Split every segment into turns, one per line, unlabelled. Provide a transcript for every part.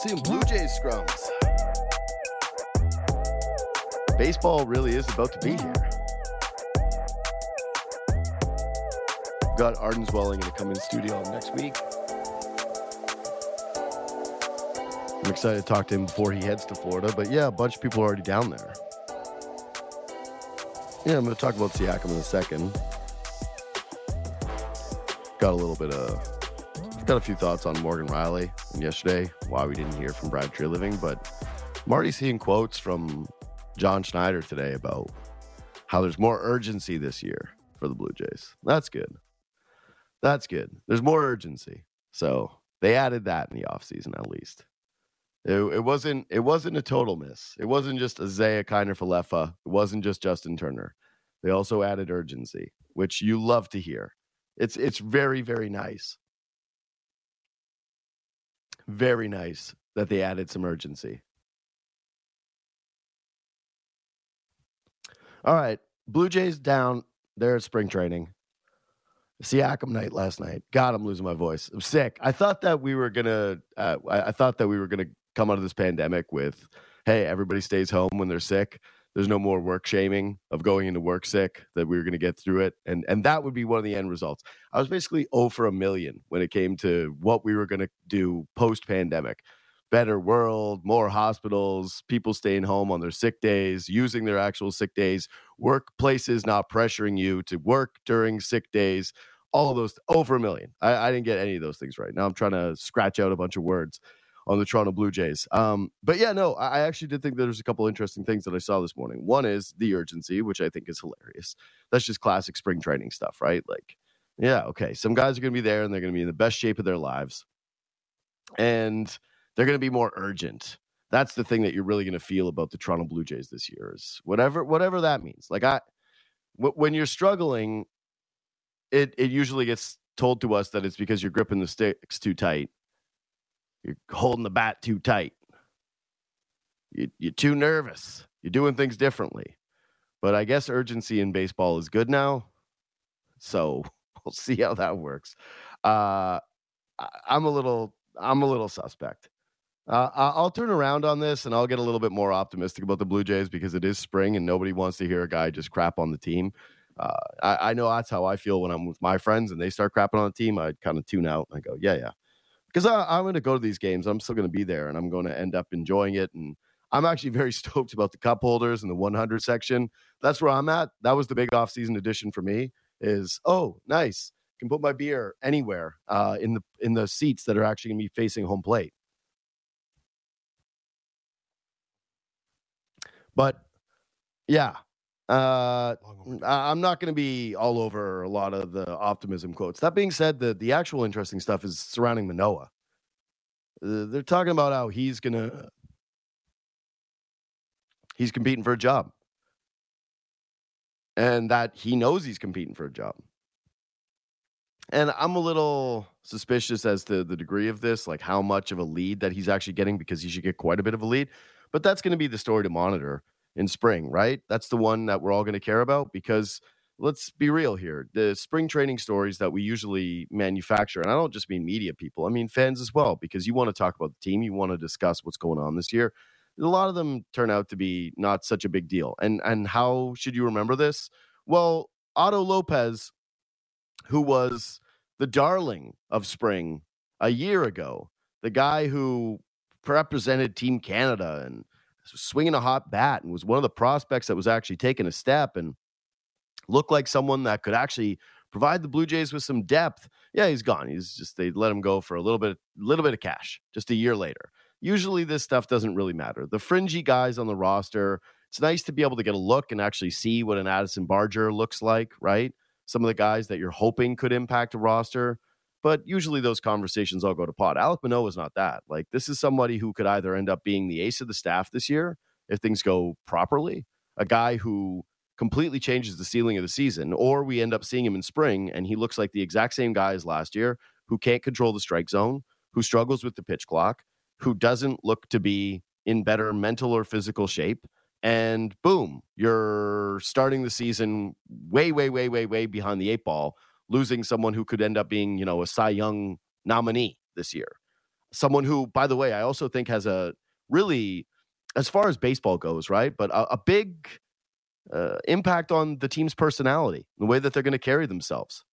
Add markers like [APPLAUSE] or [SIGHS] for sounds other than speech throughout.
Seeing Blue Jays scrums. Baseball really is about to be here. Got Arden Zwelling to come in studio next week. I'm excited to talk to him before he heads to Florida. But yeah, a bunch of people are already down there. Yeah, I'm going to talk about Siakam in a second. Got a little bit of got a few thoughts on Morgan Rielly and yesterday, why we didn't hear from Brad Treliving, but I'm already seeing quotes from John Schneider today about how there's more urgency this year for the Blue Jays. That's good. That's good. There's more urgency. So they added that in the offseason at least. It, it, wasn't it wasn't a total miss. It wasn't just Isiah Kiner-Falefa. It wasn't just Justin Turner. They also added urgency, which you love to hear. It's it's very, very nice very nice that they added some urgency. All right, Blue Jays down. They're at spring training. Siakam night last night. God, I'm losing my voice. I'm sick. I thought that we were gonna. Uh, I, I thought that we were gonna come out of this pandemic with, hey, everybody stays home when they're sick. There's no more work shaming of going into work sick that we were going to get through it. And and that would be one of the end results. I was basically oh over a million when it came to what we were going to do post pandemic better world more hospitals people staying home on their sick days using their actual sick days workplaces not pressuring you to work during sick days all of those oh over a million. I, I didn't get any of those things right. Now i'm trying to scratch out a bunch of words on the Toronto Blue Jays. Um, but yeah, no, I actually did think there's a couple interesting things that I saw this morning. One is the urgency, which I think is hilarious. That's just classic spring training stuff, right? Like, yeah, okay, some guys are going to be there and they're going to be in the best shape of their lives, and they're going to be more urgent. That's the thing that you're really going to feel about the Toronto Blue Jays this year is whatever whatever that means. Like I, w- when you're struggling, it it usually gets told to us that it's because you're gripping the sticks too tight you're holding the bat too tight. You, you're too nervous. You're doing things differently. But I guess urgency in baseball is good now. So [LAUGHS] we'll see how that works. Uh, I'm a little, I'm a little suspect. Uh, I'll turn around on this and I'll get a little bit more optimistic about the Blue Jays because it is spring and nobody wants to hear a guy just crap on the team. Uh, I, I, know that's how I feel when I'm with my friends and they start crapping on the team. I kind of tune out. I go, yeah, yeah, because I'm going to go to these games. I'm still going to be there, and I'm going to end up enjoying it. And I'm actually very [LAUGHS] stoked about the cup holders and the 100 section. That's where I'm at. That was the big off-season addition for me. Is oh nice, can put my beer anywhere uh, in the in the seats that are actually going to be facing home plate. But yeah, uh, I'm not going to be all over a lot of the optimism quotes. That being said, the the actual interesting stuff is surrounding Manoah. Uh, they're talking about how he's gonna he's competing for a job, and that he knows he's competing for a job. And I'm a little suspicious as to the degree of this, like how much of a lead that he's actually getting, because he should get quite a bit of a lead. But that's going to be the story to monitor in spring, right? That's the one that we're all going to care about because let's be real here. The spring training stories that we usually manufacture, and I don't just mean media people, I mean fans as well, because you want to talk about the team, you want to discuss what's going on this year. A lot of them turn out to be not such a big deal. And and how should you remember this? Well, Otto Lopez, who was the darling of spring a year ago, the guy who represented Team Canada and swinging a hot bat and was one of the prospects that was actually taking a step and looked like someone that could actually provide the Blue Jays with some depth. Yeah, he's gone. He's just they let him go for a little bit, little bit of cash just a year later. Usually, this stuff doesn't really matter. The fringy guys on the roster. It's nice to be able to get a look and actually see what an Addison Barger looks like, right? Some of the guys that you're hoping could impact a roster. But usually those conversations all go to pot. Alek Manoah is not that. Like this is somebody who could either end up being the ace of the staff this year if things go properly, a guy who completely changes the ceiling of the season, or we end up seeing him in spring and he looks like the exact same guy as last year who can't control the strike zone, who struggles with the pitch clock, who doesn't look to be in better mental or physical shape. And boom, you're starting the season way, way, way, way, way behind the eight ball, losing someone who could end up being, you know, a Cy Young nominee this year. Someone who, by the way, I also think has a really, as far as baseball goes, right? But a, a big uh, impact on the team's personality, the way that they're going to carry themselves.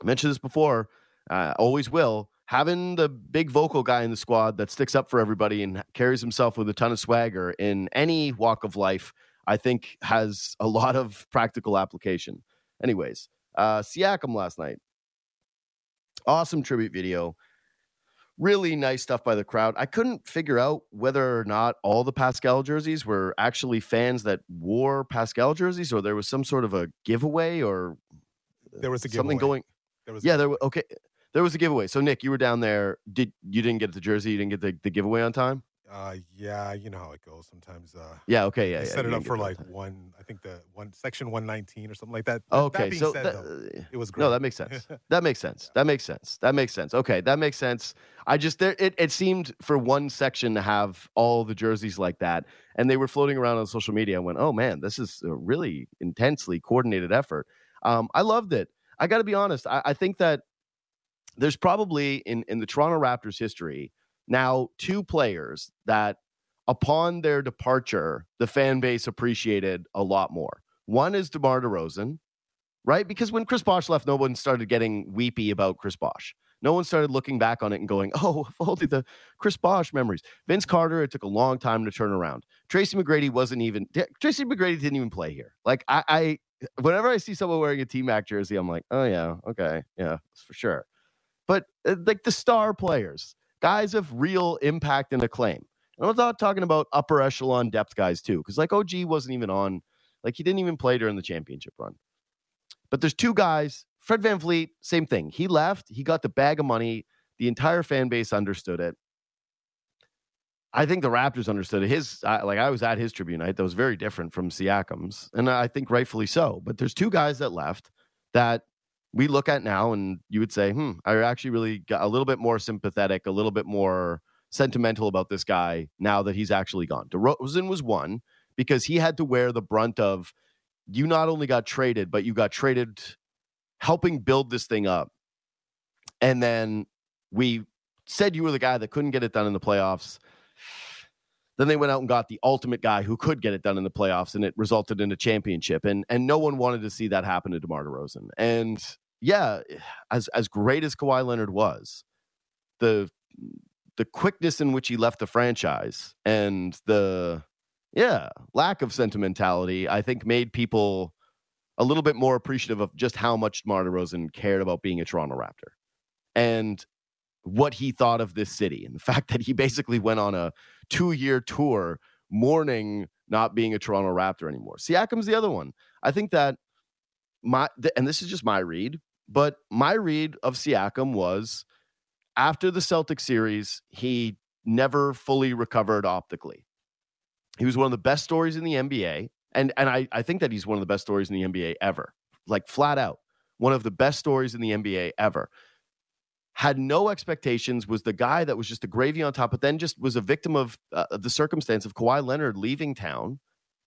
I mentioned this before, uh, always will. Having the big vocal guy in the squad that sticks up for everybody and carries himself with a ton of swagger in any walk of life, I think has a lot of practical application. Anyways, uh, Siakam last night, awesome tribute video really nice stuff by the crowd. I couldn't figure out whether or not all the Pascal jerseys were actually fans that wore Pascal jerseys, or there was some sort of a giveaway, or
there was a
something going.
There was
yeah, there. Okay, there was a giveaway. So Nick, you were down there. Did you didn't get the jersey? You didn't get the, the giveaway on time?
Uh, yeah, you know how it goes sometimes. Uh,
yeah, okay, yeah.
They
yeah,
set it up for like one, I think the one section one nineteen or something like that.
Okay,
that
so
said,
that,
though, it was great.
no, that makes sense. [LAUGHS] that makes sense. That makes sense. That makes sense. Okay, that makes sense. I just there it, it seemed for one section to have all the jerseys like that, and they were floating around on social media. and went, oh man, this is a really intensely coordinated effort. Um, I loved it. I got to be honest. I, I think that there's probably in in the Toronto Raptors history now two players that upon their departure, the fan base appreciated a lot more. One is DeMar DeRozan, right? Because when Chris Bosh left, no one started getting weepy about Chris Bosh. No one started looking back on it and going, [LAUGHS] oh, if only the Chris Bosh memories. Vince Carter, it took a long time to turn around. Tracy McGrady wasn't even, Tracy McGrady didn't even play here. Like, I, I whenever I see someone wearing a T Mac jersey, I'm like, oh, yeah, okay, yeah, for sure. But uh, like the star players, guys of real impact and acclaim, and I'm not talking about upper echelon depth guys too, because like OG wasn't even on, like he didn't even play during the championship run. But there's two guys. Fred Van VanVleet, same thing. He left, he got the bag of money. The entire fan base understood it. I think the Raptors understood it. His, like I was at his tribute night, that was very different from Siakam's, and I think rightfully so. But there's two guys that left that we look at now, and you would say, hmm, I actually really got a little bit more sympathetic, a little bit more sentimental about this guy now that he's actually gone. DeRozan was one because he had to wear the brunt of you not only got traded, but you got traded helping build this thing up. And then we said you were the guy that couldn't get it done in the playoffs. Then they went out and got the ultimate guy who could get it done in the playoffs, and it resulted in a championship. And and no one wanted to see that happen to DeMar DeRozan. And yeah, as as great as Kawhi Leonard was, the the quickness in which he left the franchise and the yeah lack of sentimentality i think made people a little bit more appreciative of just how much DeMar DeRozan cared about being a Toronto Raptor and what he thought of this city and the [LAUGHS] fact that he basically went on a two-year tour mourning not being a Toronto Raptor anymore. Siakam's the other one. I think that my and this is just my read, but my read of Siakam was after the Celtic series, he never fully recovered optically. He was one of the best stories in the NBA. And, and I, I think that he's one of the best stories in the NBA ever. Like flat out, one of the best stories in the NBA ever. Had no expectations, was the guy that was just a gravy on top, but then just was a victim of uh, the circumstance of Kawhi Leonard leaving town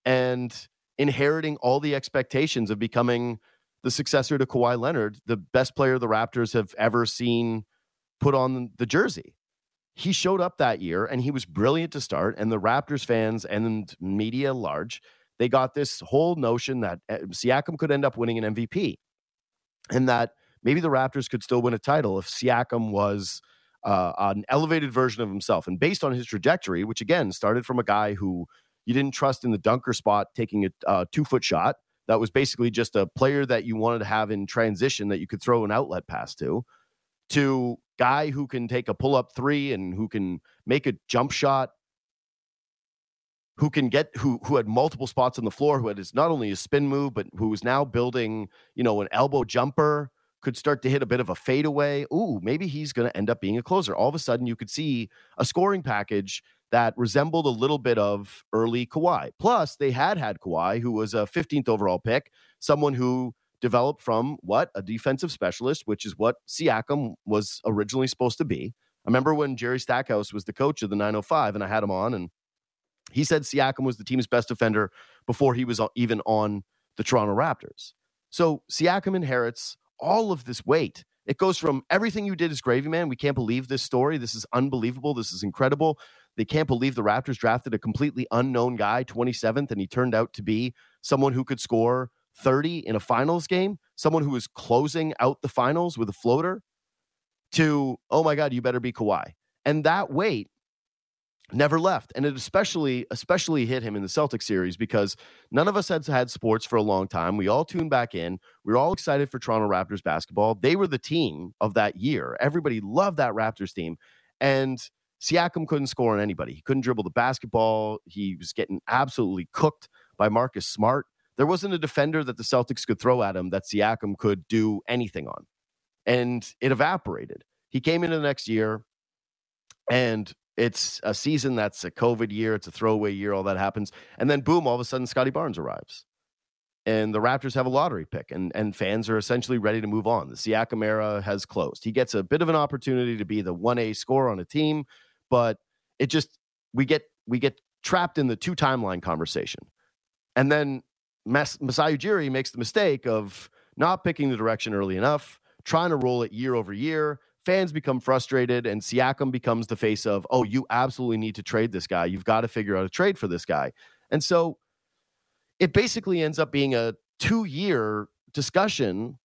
and inheriting all the expectations of becoming the successor to Kawhi Leonard, the best player the Raptors have ever seen put on the jersey. He showed up that year and he was brilliant to start. And the Raptors fans and media large, they got this whole notion that eh, Siakam could end up winning an MVP and that maybe the Raptors could still win a title if Siakam was uh, an elevated version of himself. And based on his trajectory, which again started from a guy who you didn't trust in the dunker spot taking a uh, two foot shot, that was basically just a player that you wanted to have in transition that you could throw an outlet pass to, to guy who can take a pull up three and who can make a jump shot who can get who who had multiple spots on the floor who had his not only a spin move but who is now building you know an elbow jumper could start to hit a bit of a fadeaway. Ooh maybe he's going to end up being a closer. All of a sudden you could see a scoring package that resembled a little bit of early Kawhi. Plus they had had Kawhi who was a 15th overall pick someone who developed from what? A defensive specialist, which is what Siakam was originally supposed to be, I remember when Jerry Stackhouse was the coach of the 905 and I had him on and he said Siakam was the team's best defender before he was uh, even on the Toronto Raptors. So Siakam inherits all of this weight. It goes from everything you did is gravy, man. We can't believe this story. This is unbelievable. This is incredible. They can't believe the Raptors drafted a completely unknown guy, 27th, and he turned out to be someone who could score 30 in a finals game, someone who was closing out the finals with a floater, to, oh my God, you better be Kawhi. And that weight never left. And it especially especially hit him in the Celtic series because none of us had had sports for a long time. We all tuned back in. We were all excited for Toronto Raptors basketball. They were the team of that year. Everybody loved that Raptors team. And Siakam couldn't score on anybody. He couldn't dribble the basketball. He was getting absolutely cooked by Marcus Smart. There wasn't a defender that the Celtics could throw at him that Siakam could do anything on. And it evaporated. He came into the next year and it's a season that's a COVID year, it's a throwaway year, all that happens. And then boom, all of a sudden Scottie Barnes arrives. And the Raptors have a lottery pick, and, and fans are essentially ready to move on. The Siakam era has closed. He gets a bit of an opportunity to be the 1A scorer on a team, but it just we get we get trapped in the two timeline conversation. And then Mas- Masai Ujiri makes the mistake of not picking the direction early enough, trying to roll it year over year, fans become frustrated and Siakam becomes the face of, oh, you absolutely need to trade this guy. You've got to figure out a trade for this guy. And so it basically ends up being a two year discussion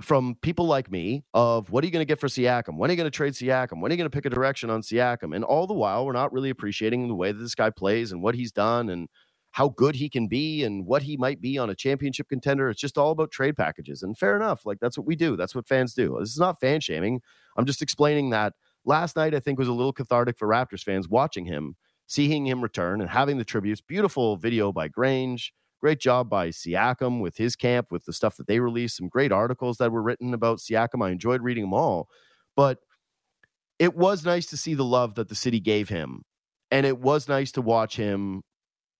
from people like me of what are you going to get for Siakam? When are you going to trade Siakam? When are you going to pick a direction on Siakam? And all the while, we're not really appreciating the way that this guy plays and what he's done and how good he can be and what he might be on a championship contender. It's just all about trade packages. And fair enough. Like that's what we do. That's what fans do. This is not fan shaming. I'm just explaining that last night I think was a little cathartic for Raptors fans watching him, seeing him return and having the tributes. Beautiful video by Grange. Great job by Siakam with his camp, with the stuff that they released. Some great articles that were written about Siakam. I enjoyed reading them all. But it was nice to see the love that the city gave him. And it was nice to watch him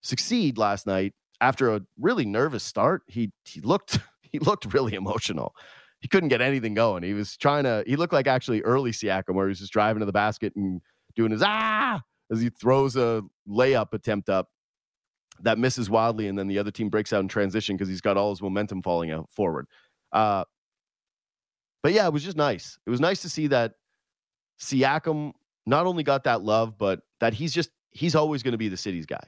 succeed last night after a really nervous start. He he looked [LAUGHS] he looked really emotional. He couldn't get anything going. He was trying to. He looked like actually early Siakam, where he was just driving to the basket and doing his ah as he throws a layup attempt up that misses wildly, and then the other team breaks out in transition because he's got all his momentum falling out forward. Uh, but yeah, it was just nice. It was nice to see that Siakam not only got that love, but that he's just he's always going to be the city's guy.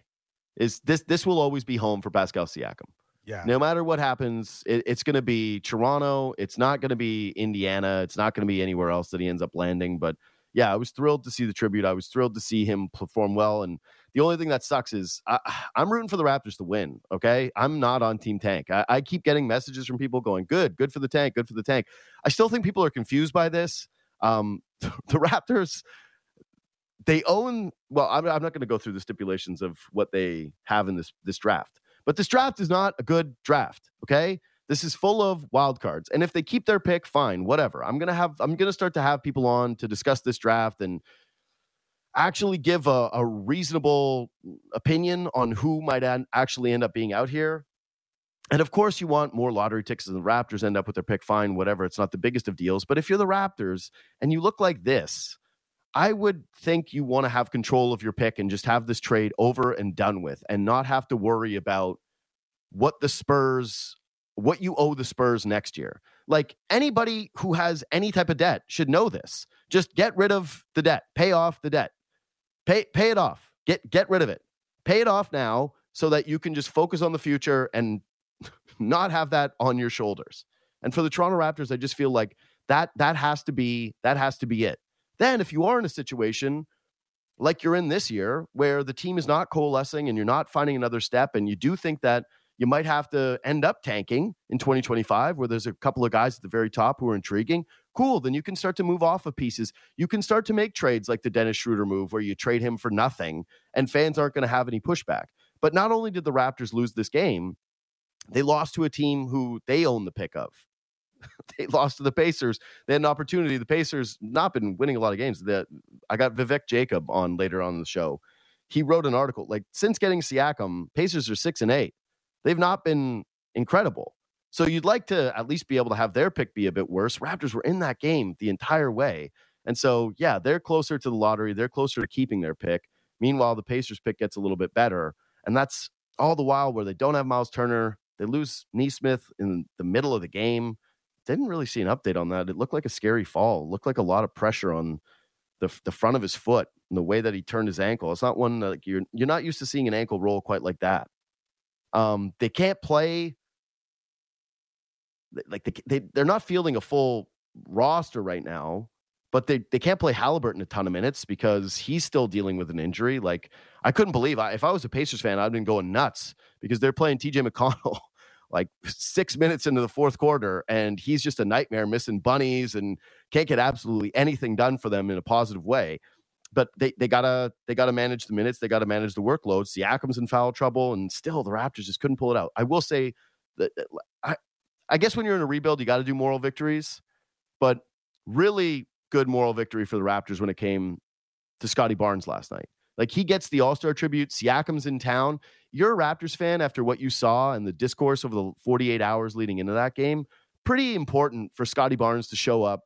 Is this this will always be home for Pascal Siakam?
Yeah.
No matter what happens, it, it's going to be Toronto. It's not going to be Indiana. It's not going to be anywhere else that he ends up landing. But yeah, I was thrilled to see the tribute. I was thrilled to see him perform well. And the only thing that sucks is I, [SIGHS] am rooting for the Raptors to win. Okay. I'm not on Team Tank. I, I, keep getting messages from people going, good, good for the tank, good for the tank. I still think people are confused by this. Um, [LAUGHS] the Raptors they own well i'm, I'm not going to go through the stipulations of what they have in this this draft but this draft is not a good draft okay this is full of wild cards and if they keep their pick fine whatever i'm going to have i'm going to start to have people on to discuss this draft and actually give a, a reasonable opinion on who might an, actually end up being out here and of course, you want more lottery tickets and the Raptors end up with their pick, fine, whatever. It's not the biggest of deals. But if you're the Raptors and you look like this, I would think you want to have control of your pick and just have this trade over and done with and not have to worry about what the Spurs, what you owe the Spurs next year. Like anybody who has any type of debt should know this. Just get rid of the debt, pay off the debt, pay, pay it off, get, get rid of it, pay it off now so that you can just focus on the future and [LAUGHS] not have that on your shoulders. And for the Toronto Raptors, I just feel like that that has to be that has to be it. Then, if you are in a situation like you're in this year, where the team is not coalescing and you're not finding another step, and you do think that you might have to end up tanking in 2025, where there's a couple of guys at the very top who are intriguing, cool. Then you can start to move off of pieces. You can start to make trades like the Dennis Schroeder move, where you trade him for nothing, and fans aren't going to have any pushback. But not only did the Raptors lose this game, they lost to a team who they own the pick of. [LAUGHS] they lost to the Pacers. They had an opportunity. The Pacers not been winning a lot of games. That I got Vivek Jacob on later on the show. He wrote an article like since getting Siakam, Pacers are six and eight. They've not been incredible. So you'd like to at least be able to have their pick be a bit worse. Raptors were in that game the entire way. And so, yeah, they're closer to the lottery. They're closer to keeping their pick. Meanwhile, the Pacers pick gets a little bit better. And that's all the while where they don't have Miles Turner. They lose Nesmith in the middle of the game. Didn't really see an update on that. It looked like a scary fall. It looked like a lot of pressure on the, the front of his foot and the way that he turned his ankle. It's not one like you're you're not used to seeing an ankle roll quite like that. Um, they can't play like they, they they're not fielding a full roster right now, but they they can't play Halliburton a ton of minutes because he's still dealing with an injury. Like I couldn't believe I, if I was a Pacers fan, I'd been going nuts because they're playing TJ McConnell like six minutes into the fourth quarter, and he's just a nightmare, missing bunnies and can't get absolutely anything done for them in a positive way. But they, they gotta they gotta manage the minutes, they gotta manage the workload. Siakam's in foul trouble, and still the Raptors just couldn't pull it out. I will say that I I guess when you're in a rebuild, you got to do moral victories, but really good moral victory for the Raptors when it came to Scottie Barnes last night. Like he gets the All Star tribute. Siakam's in town. You're a Raptors fan after what you saw and the discourse over the 48 hours leading into that game. Pretty important for Scottie Barnes to show up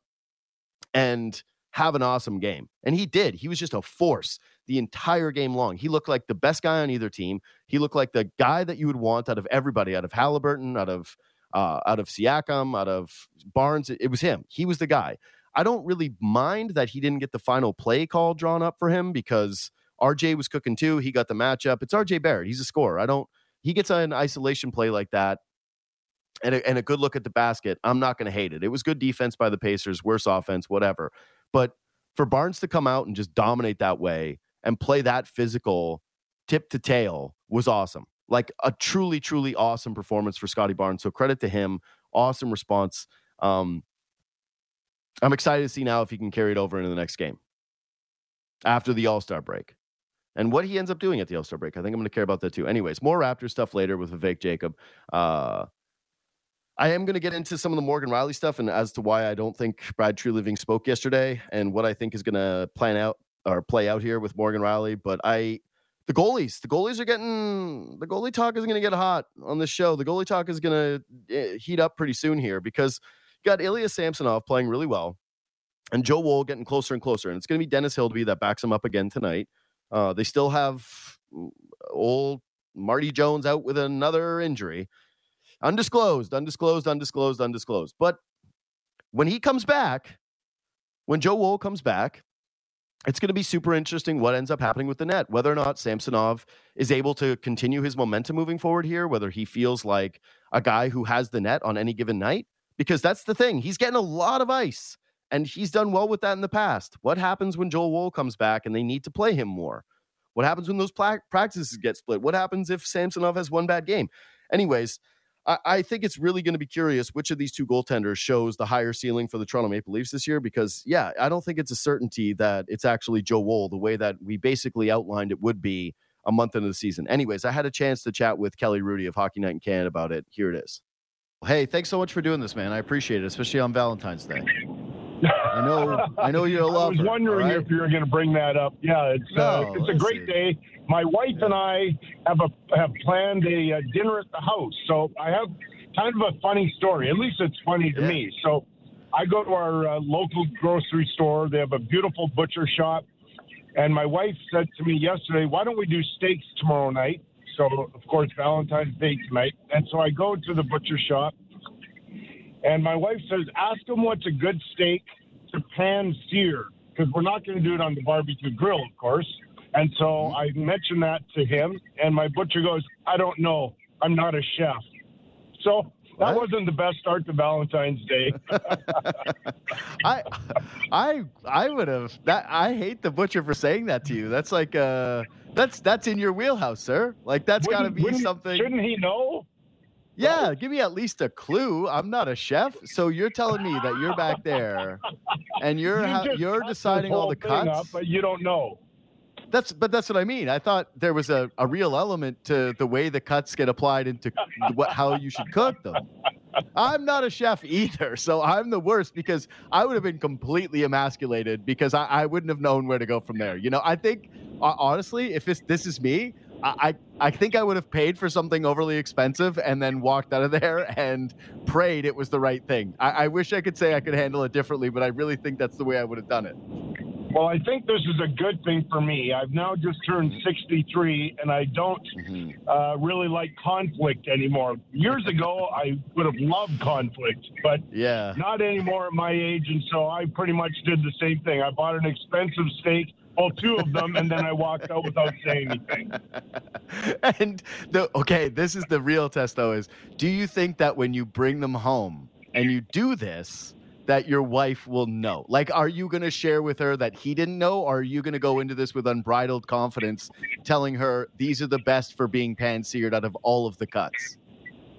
and have an awesome game. And he did. He was just a force the entire game long. He looked like the best guy on either team. He looked like the guy that you would want out of everybody, out of Halliburton, out of uh, out of Siakam, out of Barnes. It, it was him. He was the guy. I don't really mind that he didn't get the final play call drawn up for him because RJ was cooking too. He got the matchup. It's RJ Barrett. He's a scorer. I don't. He gets an isolation play like that, and a, and a good look at the basket. I'm not going to hate it. It was good defense by the Pacers, worse offense, whatever. But for Barnes to come out and just dominate that way and play that physical, tip to tail, was awesome. Like a truly, truly awesome performance for Scottie Barnes. So credit to him. Awesome response. Um, I'm excited to see now if he can carry it over into the next game after the All Star break and what he ends up doing at the All Star break. I think I'm going to care about that too. Anyways, more Raptor stuff later with Vivek Jacob. Uh, I am going to get into some of the Morgan Rielly stuff and as to why I don't think Brad Treliving spoke yesterday and what I think is going to plan out or play out here with Morgan Rielly. But I, the goalies, the goalies are getting the goalie talk is going to get hot on this show. The goalie talk is going to eh, heat up pretty soon here because you got Ilya Samsonov playing really well and Joe Woll getting closer and closer. And it's going to be Dennis Hildeby that backs him up again tonight. Uh, they still have old Marty Jones out with another injury. Undisclosed, undisclosed, undisclosed, undisclosed. But when he comes back, when Joe Woll comes back, it's going to be super interesting what ends up happening with the net, whether or not Samsonov is able to continue his momentum moving forward here, whether he feels like a guy who has the net on any given night, because that's the thing. He's getting a lot of ice. And he's done well with that in the past. What happens when Joe Woll comes back and they need to play him more? What happens when those pla- practices get split? What happens if Samsonov has one bad game? Anyways, I, I think it's really going to be curious which of these two goaltenders shows the higher ceiling for the Toronto Maple Leafs this year. Because, yeah, I don't think it's a certainty that it's actually Joe Woll the way that we basically outlined it would be a month into the season. Anyways, I had a chance to chat with Kelly Hrudey of Hockey Night in Canada about it. Here it is. Hey, thanks so much for doing this, man. I appreciate it, especially on Valentine's Day. I know. I know you're a lover. [LAUGHS]
I was wondering right? if you were going to bring that up. Yeah, it's uh, no, uh, it's a great see. day. My wife and I have a have planned a, a, dinner at the house. So I have kind of a funny story. At least it's funny to yeah. me. So I go to our uh, local grocery store. They have a beautiful butcher shop. And my wife said to me yesterday, "Why don't we do steaks tomorrow night?" So of course Valentine's Day tonight. And so I go to the butcher shop and my wife says, ask him what's a good steak to pan sear, because we're not going to do it on the barbecue grill, of course. And so. I mentioned that to him, and my butcher goes, I don't know. I'm not a chef. So that what? wasn't the best start to Valentine's Day. [LAUGHS] [LAUGHS]
I, I, I would have. That I hate the butcher for saying that to you. That's like uh, that's that's in your wheelhouse, sir. Like that's got to be something.
Shouldn't he know?
Yeah, give me at least a clue. I'm not a chef, so you're telling me that you're back there and [LAUGHS] you're you ha- you're deciding all the cuts, up,
but you don't know.
That's but that's what I mean. I thought there was a, a real element to the way the cuts get applied into what how you should cook them. I'm not a chef either, so I'm the worst because I would have been completely emasculated because I, I wouldn't have known where to go from there. You know, I think honestly, if this this is me, I, I think I would have paid for something overly expensive and then walked out of there [LAUGHS] and prayed it was the right thing. I, I wish I could say I could handle it differently, but I really think that's the way I would have done it.
Well, I think this is a good thing for me. I've now just turned 63, and I don't mm-hmm. uh, really like conflict anymore. Years [LAUGHS] ago, I would have loved conflict, but
yeah,
not anymore at my age. And so I pretty much did the same thing. I bought an expensive steak well, two of them, and then I walked out without saying anything. [LAUGHS]
and the okay, this is the real test though. Is do you think that when you bring them home and you do this, that your wife will know? Like, are you going to share with her that he didn't know, or are you going to go into this with unbridled confidence, telling her these are the best for being pan seared out of all of the cuts?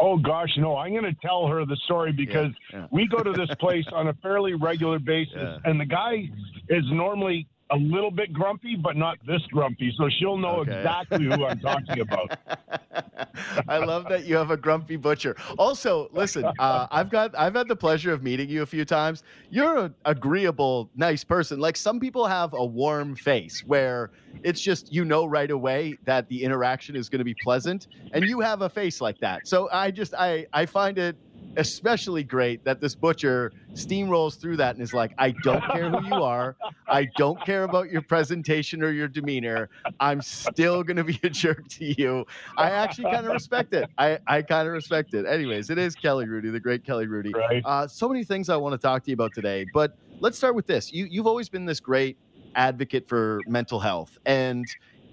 Oh gosh, no! I'm going to tell her the story because yeah, yeah. we go to this place on a fairly regular basis, [LAUGHS] yeah. and the guy is normally a little bit grumpy, but not this grumpy. So she'll know okay. exactly who I'm talking about. [LAUGHS]
I love that you have a grumpy butcher. Also, listen, uh, I've got I've had the pleasure of meeting you a few times. You're an agreeable, nice person. Like some people have a warm face where it's just you know right away that the interaction is going to be pleasant, and you have a face like that. So I just I I find it especially great that this butcher steamrolls through that and is like, I don't care who you are. I don't care about your presentation or your demeanor. I'm still going to be a jerk to you. I actually kind of respect it. I, I kind of respect it. Anyways, it is Kelly Hrudey, the great Kelly Hrudey.
Right.
Uh, so many things I want to talk to you about today, but let's start with this. You, you've always been this great advocate for mental health. And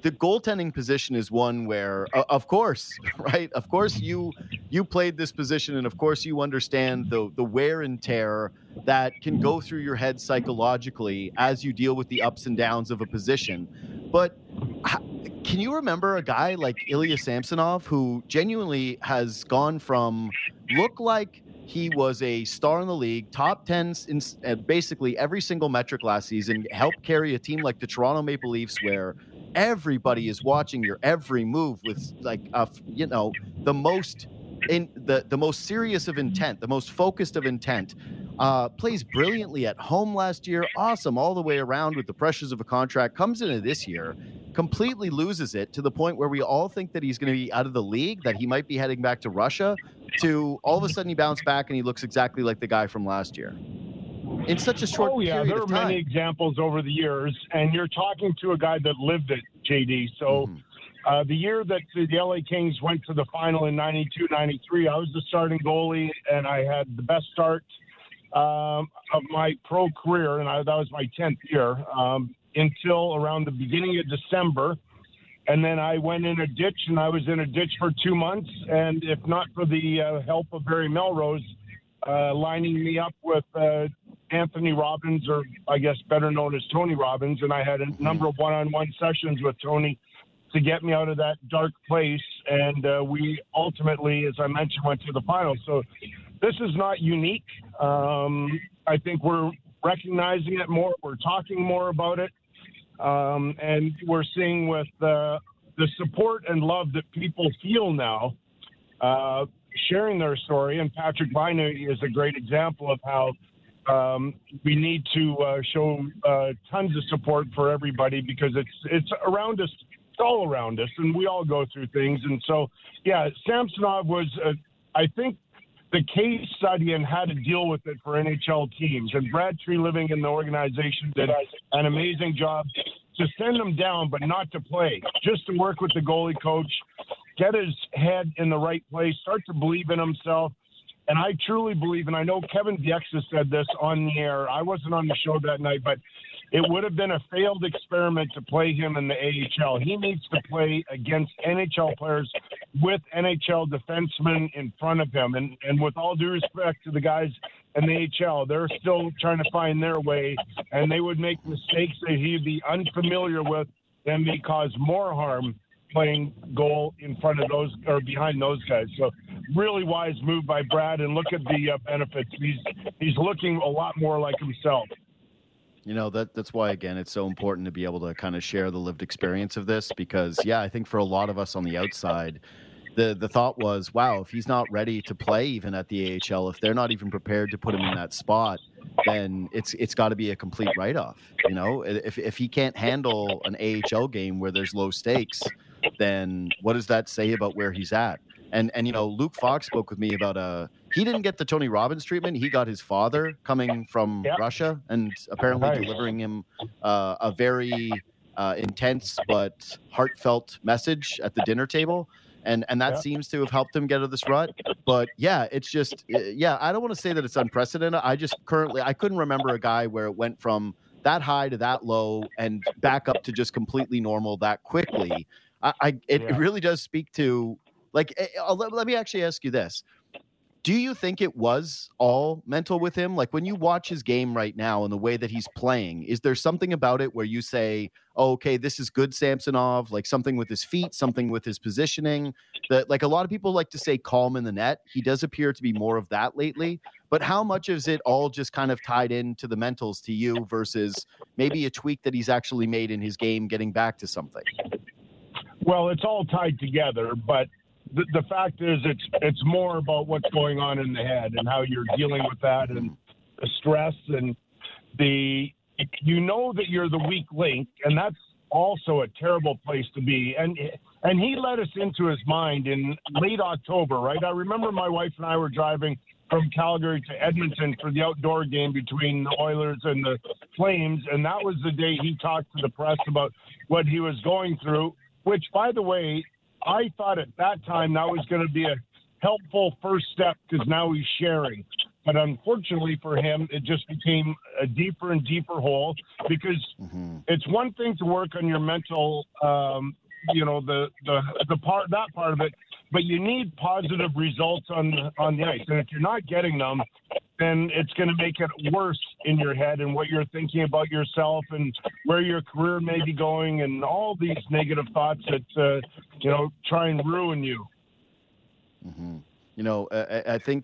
the goaltending position is one where, uh, of course, [LAUGHS] right? Of course, you you played this position, and of course, you understand the the wear and tear that can go through your head psychologically as you deal with the ups and downs of a position. But can you remember a guy like Ilya Samsonov who genuinely has gone from look like he was a star in the league, top 10 in uh, basically every single metric last season, helped carry a team like the Toronto Maple Leafs, where everybody is watching your every move with like a, you know the most in the the most serious of intent the most focused of intent uh, plays brilliantly at home last year awesome all the way around with the pressures of a contract comes into this year completely loses it to the point where we all think that he's going to be out of the league that he might be heading back to russia to all of a sudden he bounced back and he looks exactly like the guy from last year in such a short
oh, yeah,
period
there are many examples over the years, and you're talking to a guy that lived it, JD. So mm-hmm. Uh, the year that the LA Kings went to the final in 92 93, I was the starting goalie, and I had the best start um, of my pro career, and I, that was my 10th year um, until around the beginning of December. And then I went in a ditch, and I was in a ditch for two months. And if not for the uh, help of Barry Melrose, uh, lining me up with uh, Anthony Robbins, or I guess better known as Tony Robbins, and I had a number of one-on-one sessions with Tony to get me out of that dark place. And uh, we ultimately, as I mentioned, went to the final. So this is not unique. Um, I think we're recognizing it more. We're talking more about it, um, and we're seeing with uh, the support and love that people feel now. Uh, sharing their story, and Patrick Laine is a great example of how um, we need to uh, show uh, tons of support for everybody because it's it's around us, all around us, and we all go through things. And so, yeah, Samsonov was, uh, I think, the case study and how to deal with it for NHL teams. And Brad Treliving in the organization did an amazing job to send him down, but not to play, just to work with the goalie coach, get his head in the right place, start to believe in himself and I truly believe, and I know Kevin Bieksa said this on the air. I wasn't on the show that night, but it would have been a failed experiment to play him in the AHL. He needs to play against NHL players with NHL defensemen in front of him. And and with all due respect to the guys in the AHL, they're still trying to find their way, and they would make mistakes that he'd be unfamiliar with and may cause more harm playing goal in front of those or behind those guys. So really wise move by Brad, and look at the uh, benefits. He's he's looking a lot more like himself.
You know that that's why again it's so important to be able to kind of share the lived experience of this because yeah, I think for a lot of us on the outside, the the thought was, wow, if he's not ready to play even at the AHL, if they're not even prepared to put him in that spot, then it's it's got to be a complete write off. You know, if if he can't handle an AHL game where there's low stakes, then what does that say about where he's at? And and you know, Luke Fox spoke with me about uh he didn't get the Tony Robbins treatment. He got his father coming from. Russia and apparently delivering him uh, a very uh, intense but heartfelt message at the dinner table. And, and that seems to have helped him get out of this rut. But yeah, it's just yeah. I don't want to say that it's unprecedented. I just currently I couldn't remember a guy where it went from that high to that low and back up to just completely normal that quickly. I, I it, yeah. it really does speak to like, eh, eh, let, let me actually ask you this. Do you think it was all mental with him? Like when you watch his game right now and the way that he's playing, is there something about it where you say, oh, okay, this is good Samsonov, like something with his feet, something with his positioning? That like a lot of people like to say calm in the net. He does appear to be more of that lately. But how much is it all just kind of tied into the mentals to you versus maybe a tweak that he's actually made in his game getting back to something?
Well, it's all tied together, but the, the fact is, it's it's more about what's going on in the head and how you're dealing with that and the stress and the you know that you're the weak link, and that's also a terrible place to be. And and he let us into his mind in late October, right? I remember my wife and I were driving from Calgary to Edmonton for the outdoor game between the Oilers and the Flames, and that was the day he talked to the press about what he was going through. Which, by the way, I thought at that time that was going to be a helpful first step because now he's sharing. But unfortunately for him, it just became a deeper and deeper hole because mm-hmm. it's one thing to work on your mental, um, you know, the, the the part that part of it, but you need positive results on the, on the ice. And if you're not getting them, then it's going to make it worse in your head and what you're thinking about yourself and where your career may be going and all these negative thoughts that uh, you know try and ruin you.
Mm-hmm. You know, I, I think.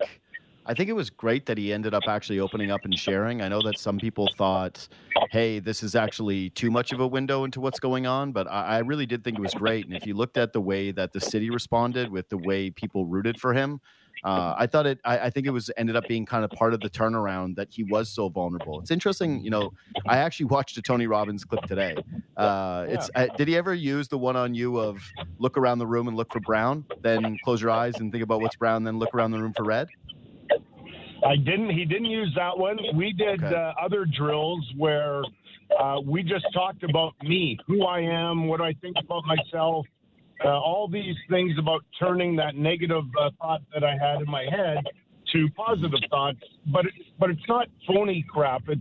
I think it was great that he ended up actually opening up and sharing. I know that some people thought, hey, this is actually too much of a window into what's going on, but I, I, really did think it was great. And if you looked at the way that the city responded with the way people rooted for him, uh, I thought it. I, I, think it was ended up being kind of part of the turnaround that he was so vulnerable. It's interesting, you know. I actually watched a Tony Robbins clip today. Uh, it's uh, did he ever use the one on you of look around the room and look for brown, then close your eyes and think about what's brown, then look around the room for red?
I didn't. He didn't use that one. We did okay. uh, other drills where uh, we just talked about me, who I am, what I think about myself, uh, all these things about turning that negative uh, thought that I had in my head to positive thoughts. But it, but it's not phony crap. It's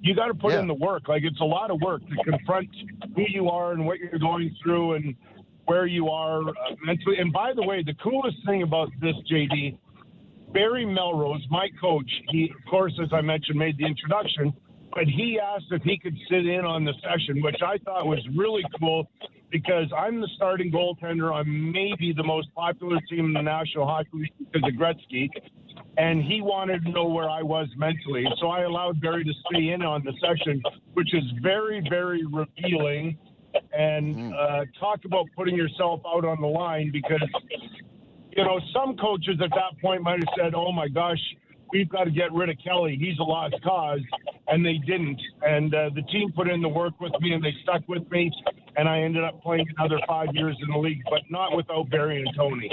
you got to put yeah. in the work. Like it's a lot of work to confront who you are and what you're going through and where you are uh, mentally. And by the way, the coolest thing about this, JD, Barry Melrose, my coach, he of course, as I mentioned, made the introduction. But he asked if he could sit in on the session, which I thought was really cool because I'm the starting goaltender on maybe the most popular team in the National Hockey League because of Gretzky. And he wanted to know where I was mentally. So I allowed Barry to stay in on the session, which is very, very revealing. And mm-hmm. uh, talk about putting yourself out on the line because, you know, some coaches at that point might have said, oh my gosh, we've got to get rid of Kelly. He's a lost cause. And they didn't. And uh, the team put in the work with me and they stuck with me. And I ended up playing another five years in the league, but not without Barry and Tony.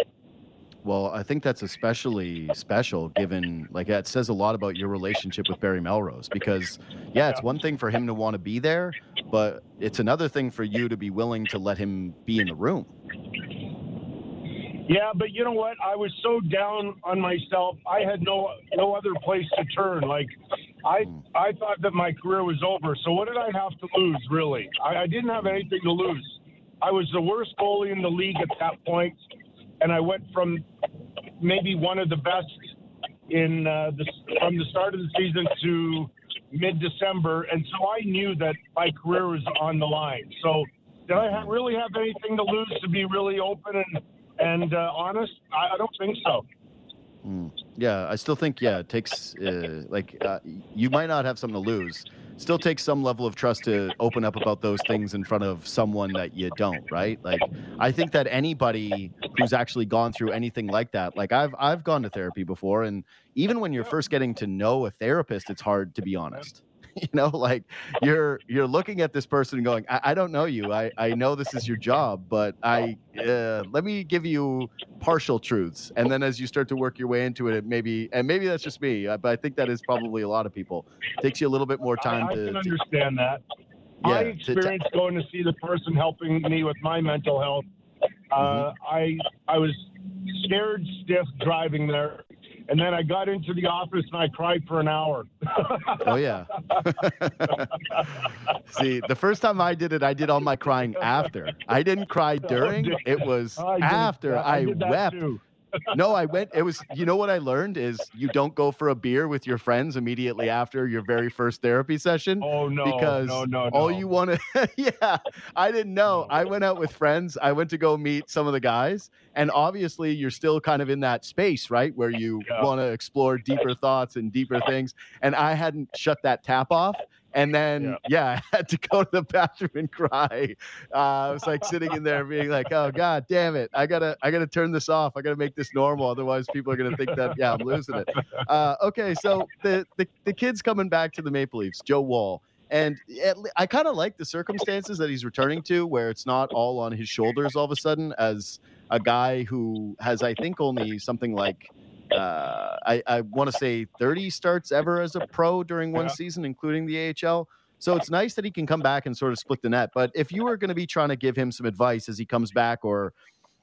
Well, I think that's especially special given, like, it says a lot about your relationship with Barry Melrose because, yeah, it's one thing for him to want to be there, but it's another thing for you to be willing to let him be in the room.
Yeah, but you know what? I was so down on myself. I had no no other place to turn. Like I. I thought that my career was over. So what did I have to lose really? I, I didn't have anything to lose. I was the worst goalie in the league at that point, and I went from maybe one of the best in uh, the, from the start of the season to mid December, and so I knew that my career was on the line. So did I have, really have anything to lose to be really open and and uh, honest, I, I, don't think so.
Mm. Yeah, I still think yeah, it takes uh, like uh, you might not have something to lose. Still takes some level of trust to open up about those things in front of someone that you don't, right? Like I think that anybody who's actually gone through anything like that, like I've I've gone to therapy before and even when you're first getting to know a therapist, it's hard to be honest. [LAUGHS] you know, like you're you're looking at this person and going, I, I don't know you. I, I know this is your job, but I uh, let me give you partial truths. And then as you start to work your way into it, it maybe and maybe that's just me, uh, but I think that is probably a lot of people. It takes you a little bit more time
I, I
to.
can
to-
understand that.
Yeah,
my
to- to-
experience going to see the person helping me with my mental health, uh,
Mm-hmm.
I I was scared stiff driving there, and then I got into the office and I cried for an hour. [LAUGHS]
Oh yeah. [LAUGHS] See, the first time I did it, I did all my crying after. I didn't cry [LAUGHS] oh, during. It was
I did-
after
I,
I wept.
too.
No, I went. It was. You know what I learned is you don't go for a beer with your friends immediately after your very first therapy session.
Oh no!
because
no, no, no.
all you want to [LAUGHS] yeah i didn't know
No.
i went out with friends i went to go meet some of the guys and obviously you're still kind of in that space right where you
Yeah.
want to explore deeper thoughts and deeper things and i hadn't shut that tap off and then yeah, [LAUGHS] i had to go to the bathroom and cry. Uh, i was like sitting in there being like oh god damn it. I gotta i gotta turn this off. I gotta make this normal. Otherwise people are gonna think that yeah i'm losing it. Uh, okay so the, the the kid's coming back to the maple leafs joe Woll. And at I kind of like the circumstances that he's returning to, where it's not all on his shoulders all of a sudden, as a guy who has, I think, only something like, uh, I, I want to say 30 starts ever as a pro during one
Yeah.
season, including the AHL. So it's nice that he can come back and sort of split the net. But if you were going to be trying to give him some advice as he comes back, or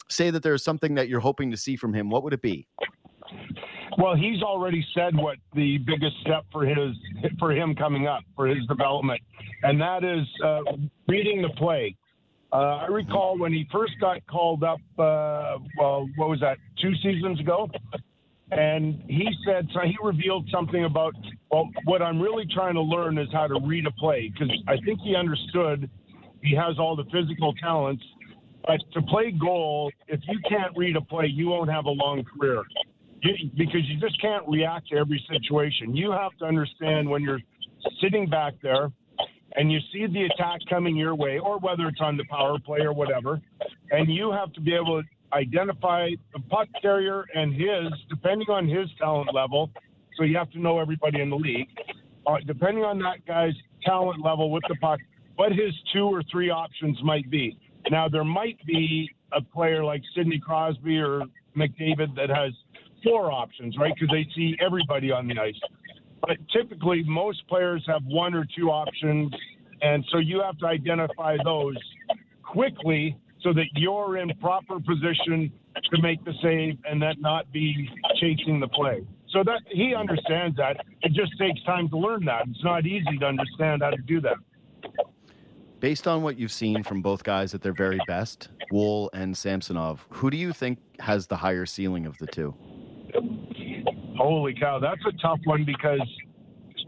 say that there's something that you're hoping to see from him, what would it be?
Well, he's already said what the biggest step for his for him coming up for his development, and that is uh, reading the play. Uh, I recall when he first got called up. Uh, well, what was that? Two seasons ago, and he said so. He revealed something about well, what I'm really trying to learn is how to read a play because I think he understood he has all the physical talents, but to play goal, if you can't read a play, you won't have a long career you, because you just can't react to every situation. You have to understand when you're sitting back there and you see the attack coming your way, or whether it's on the power play or whatever, and you have to be able to identify the puck carrier and his, depending on his talent level. So you have to know everybody in the league. Uh, depending on that guy's talent level with the puck, what his two or three options might be. Now, there might be a player like Sidney Crosby or McDavid that has four options, right? Because they see everybody on the ice. But typically, most players have one or two options, and so you have to identify those quickly so that you're in proper position to make the save and that not be chasing the play. So that he understands that. It just takes time to learn that. It's not easy to understand how to do that.
Based on what you've seen from both guys at their very best, Woll and Samsonov, who do you think has the higher ceiling of the two?
Holy cow, that's a tough one because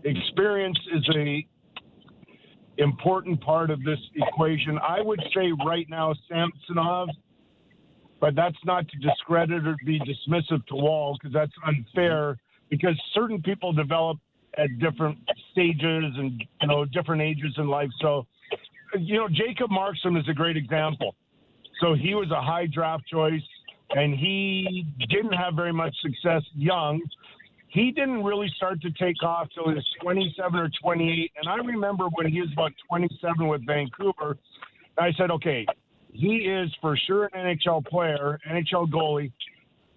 experience is a important part of this equation. I would say right now Samsonov, but that's not to discredit or be dismissive to Woll because that's unfair because certain people develop at different stages and you know different ages in life. So you know Jacob Markstrom is a great example. So he was a high draft choice and he didn't have very much success young. He didn't really start to take off till he was 27 or 28. And I remember when he was about 27 with Vancouver, I said, okay, he is for sure an NHL player, NHL goalie,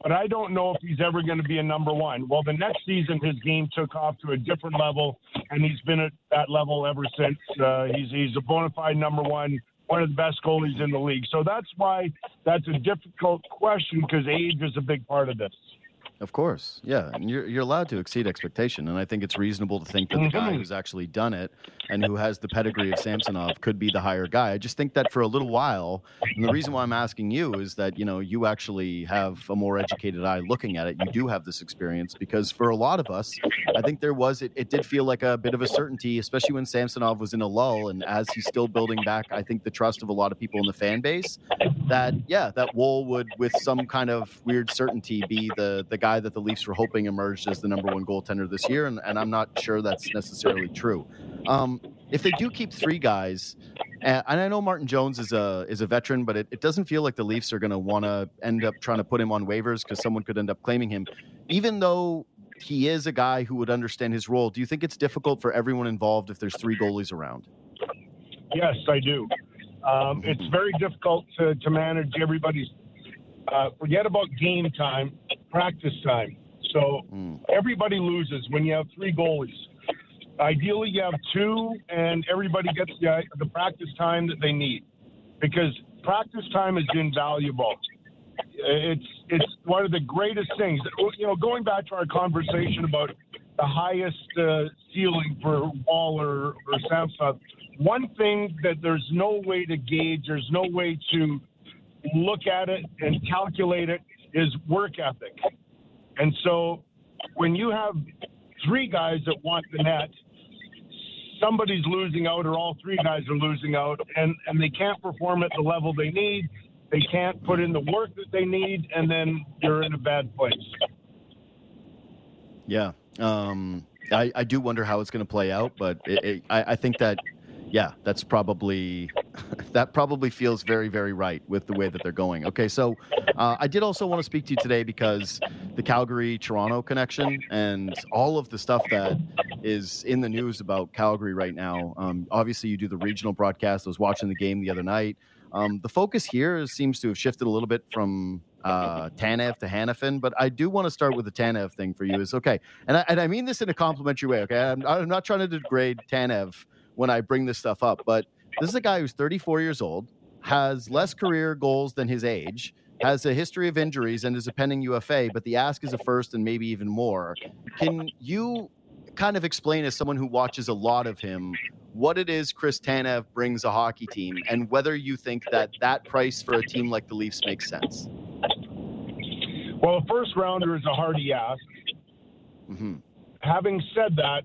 but I don't know if he's ever going to be a number one. Well, the next season, his game took off to a different level, and he's been at that level ever since. Uh, he's, he's a bona fide number one, one of the best goalies in the league. So that's why that's a difficult question because age is a big part of this.
Of course, yeah, and you're you're allowed to exceed expectation, and I think it's reasonable to think that the guy
Mhm.
who's actually done it and who has the pedigree of Samsonov could be the higher guy. I just think that for a little while, and the reason why I'm asking you is that you know you actually have a more educated eye looking at it. You do have this experience because for a lot of us, I think there was it, it did feel like a bit of a certainty, especially when Samsonov was in a lull, and as he's still building back, I think the trust of a lot of people in the fan base that yeah, that Woll would with some kind of weird certainty be the the guy that the Leafs were hoping emerged as the number one goaltender this year, and, and I'm not sure that's necessarily true. Um, if they do keep three guys, and, and I know Martin Jones is a is a veteran, but it, it doesn't feel like the Leafs are going to want to end up trying to put him on waivers because someone could end up claiming him, even though he is a guy who would understand his role. Do you think it's difficult for everyone involved if there's three goalies around?
Yes, I do. Um, it's very difficult to, to manage everybody's. Uh, forget about game time, practice time. So mm. everybody loses when you have three goalies. Ideally, you have two, and everybody gets the, the practice time that they need because practice time is invaluable. It's it's one of the greatest things. You know, going back to our conversation about the highest uh, ceiling for Woll or, or Samsung, one thing that there's no way to gauge, there's no way to look at it and calculate it is work ethic. And so when you have three guys that want the net, somebody's losing out or all three guys are losing out and, and they can't perform at the level they need. They can't put in the work that they need, and then you're in a bad place.
Yeah. Um, I, I do wonder how it's going to play out, but it, it, I, I think that yeah, that's probably [LAUGHS] that probably feels very very right with the way that they're going. Okay, so uh, I did also want to speak to you today because the Calgary Toronto connection and all of the stuff that is in the news about Calgary right now. Um, obviously, you do the regional broadcast. I was watching the game the other night. Um, the focus here seems to have shifted a little bit from uh, Tanev to Hanifin, but I do want to start with the Tanev thing for you. Is okay, and I, and I mean this in a complimentary way. Okay, I'm, I'm not trying to degrade Tanev when I bring this stuff up, but this is a guy who's 34 years old, has less career goals than his age, has a history of injuries, and is a pending UFA. But the ask is a first, and maybe even more. Can you kind of explain, as someone who watches a lot of him, what it is Chris Tanev brings a hockey team, and whether you think that that price for a team like the Leafs makes sense?
Well, a first rounder is a hardy ask. Mm-hmm. Having said that,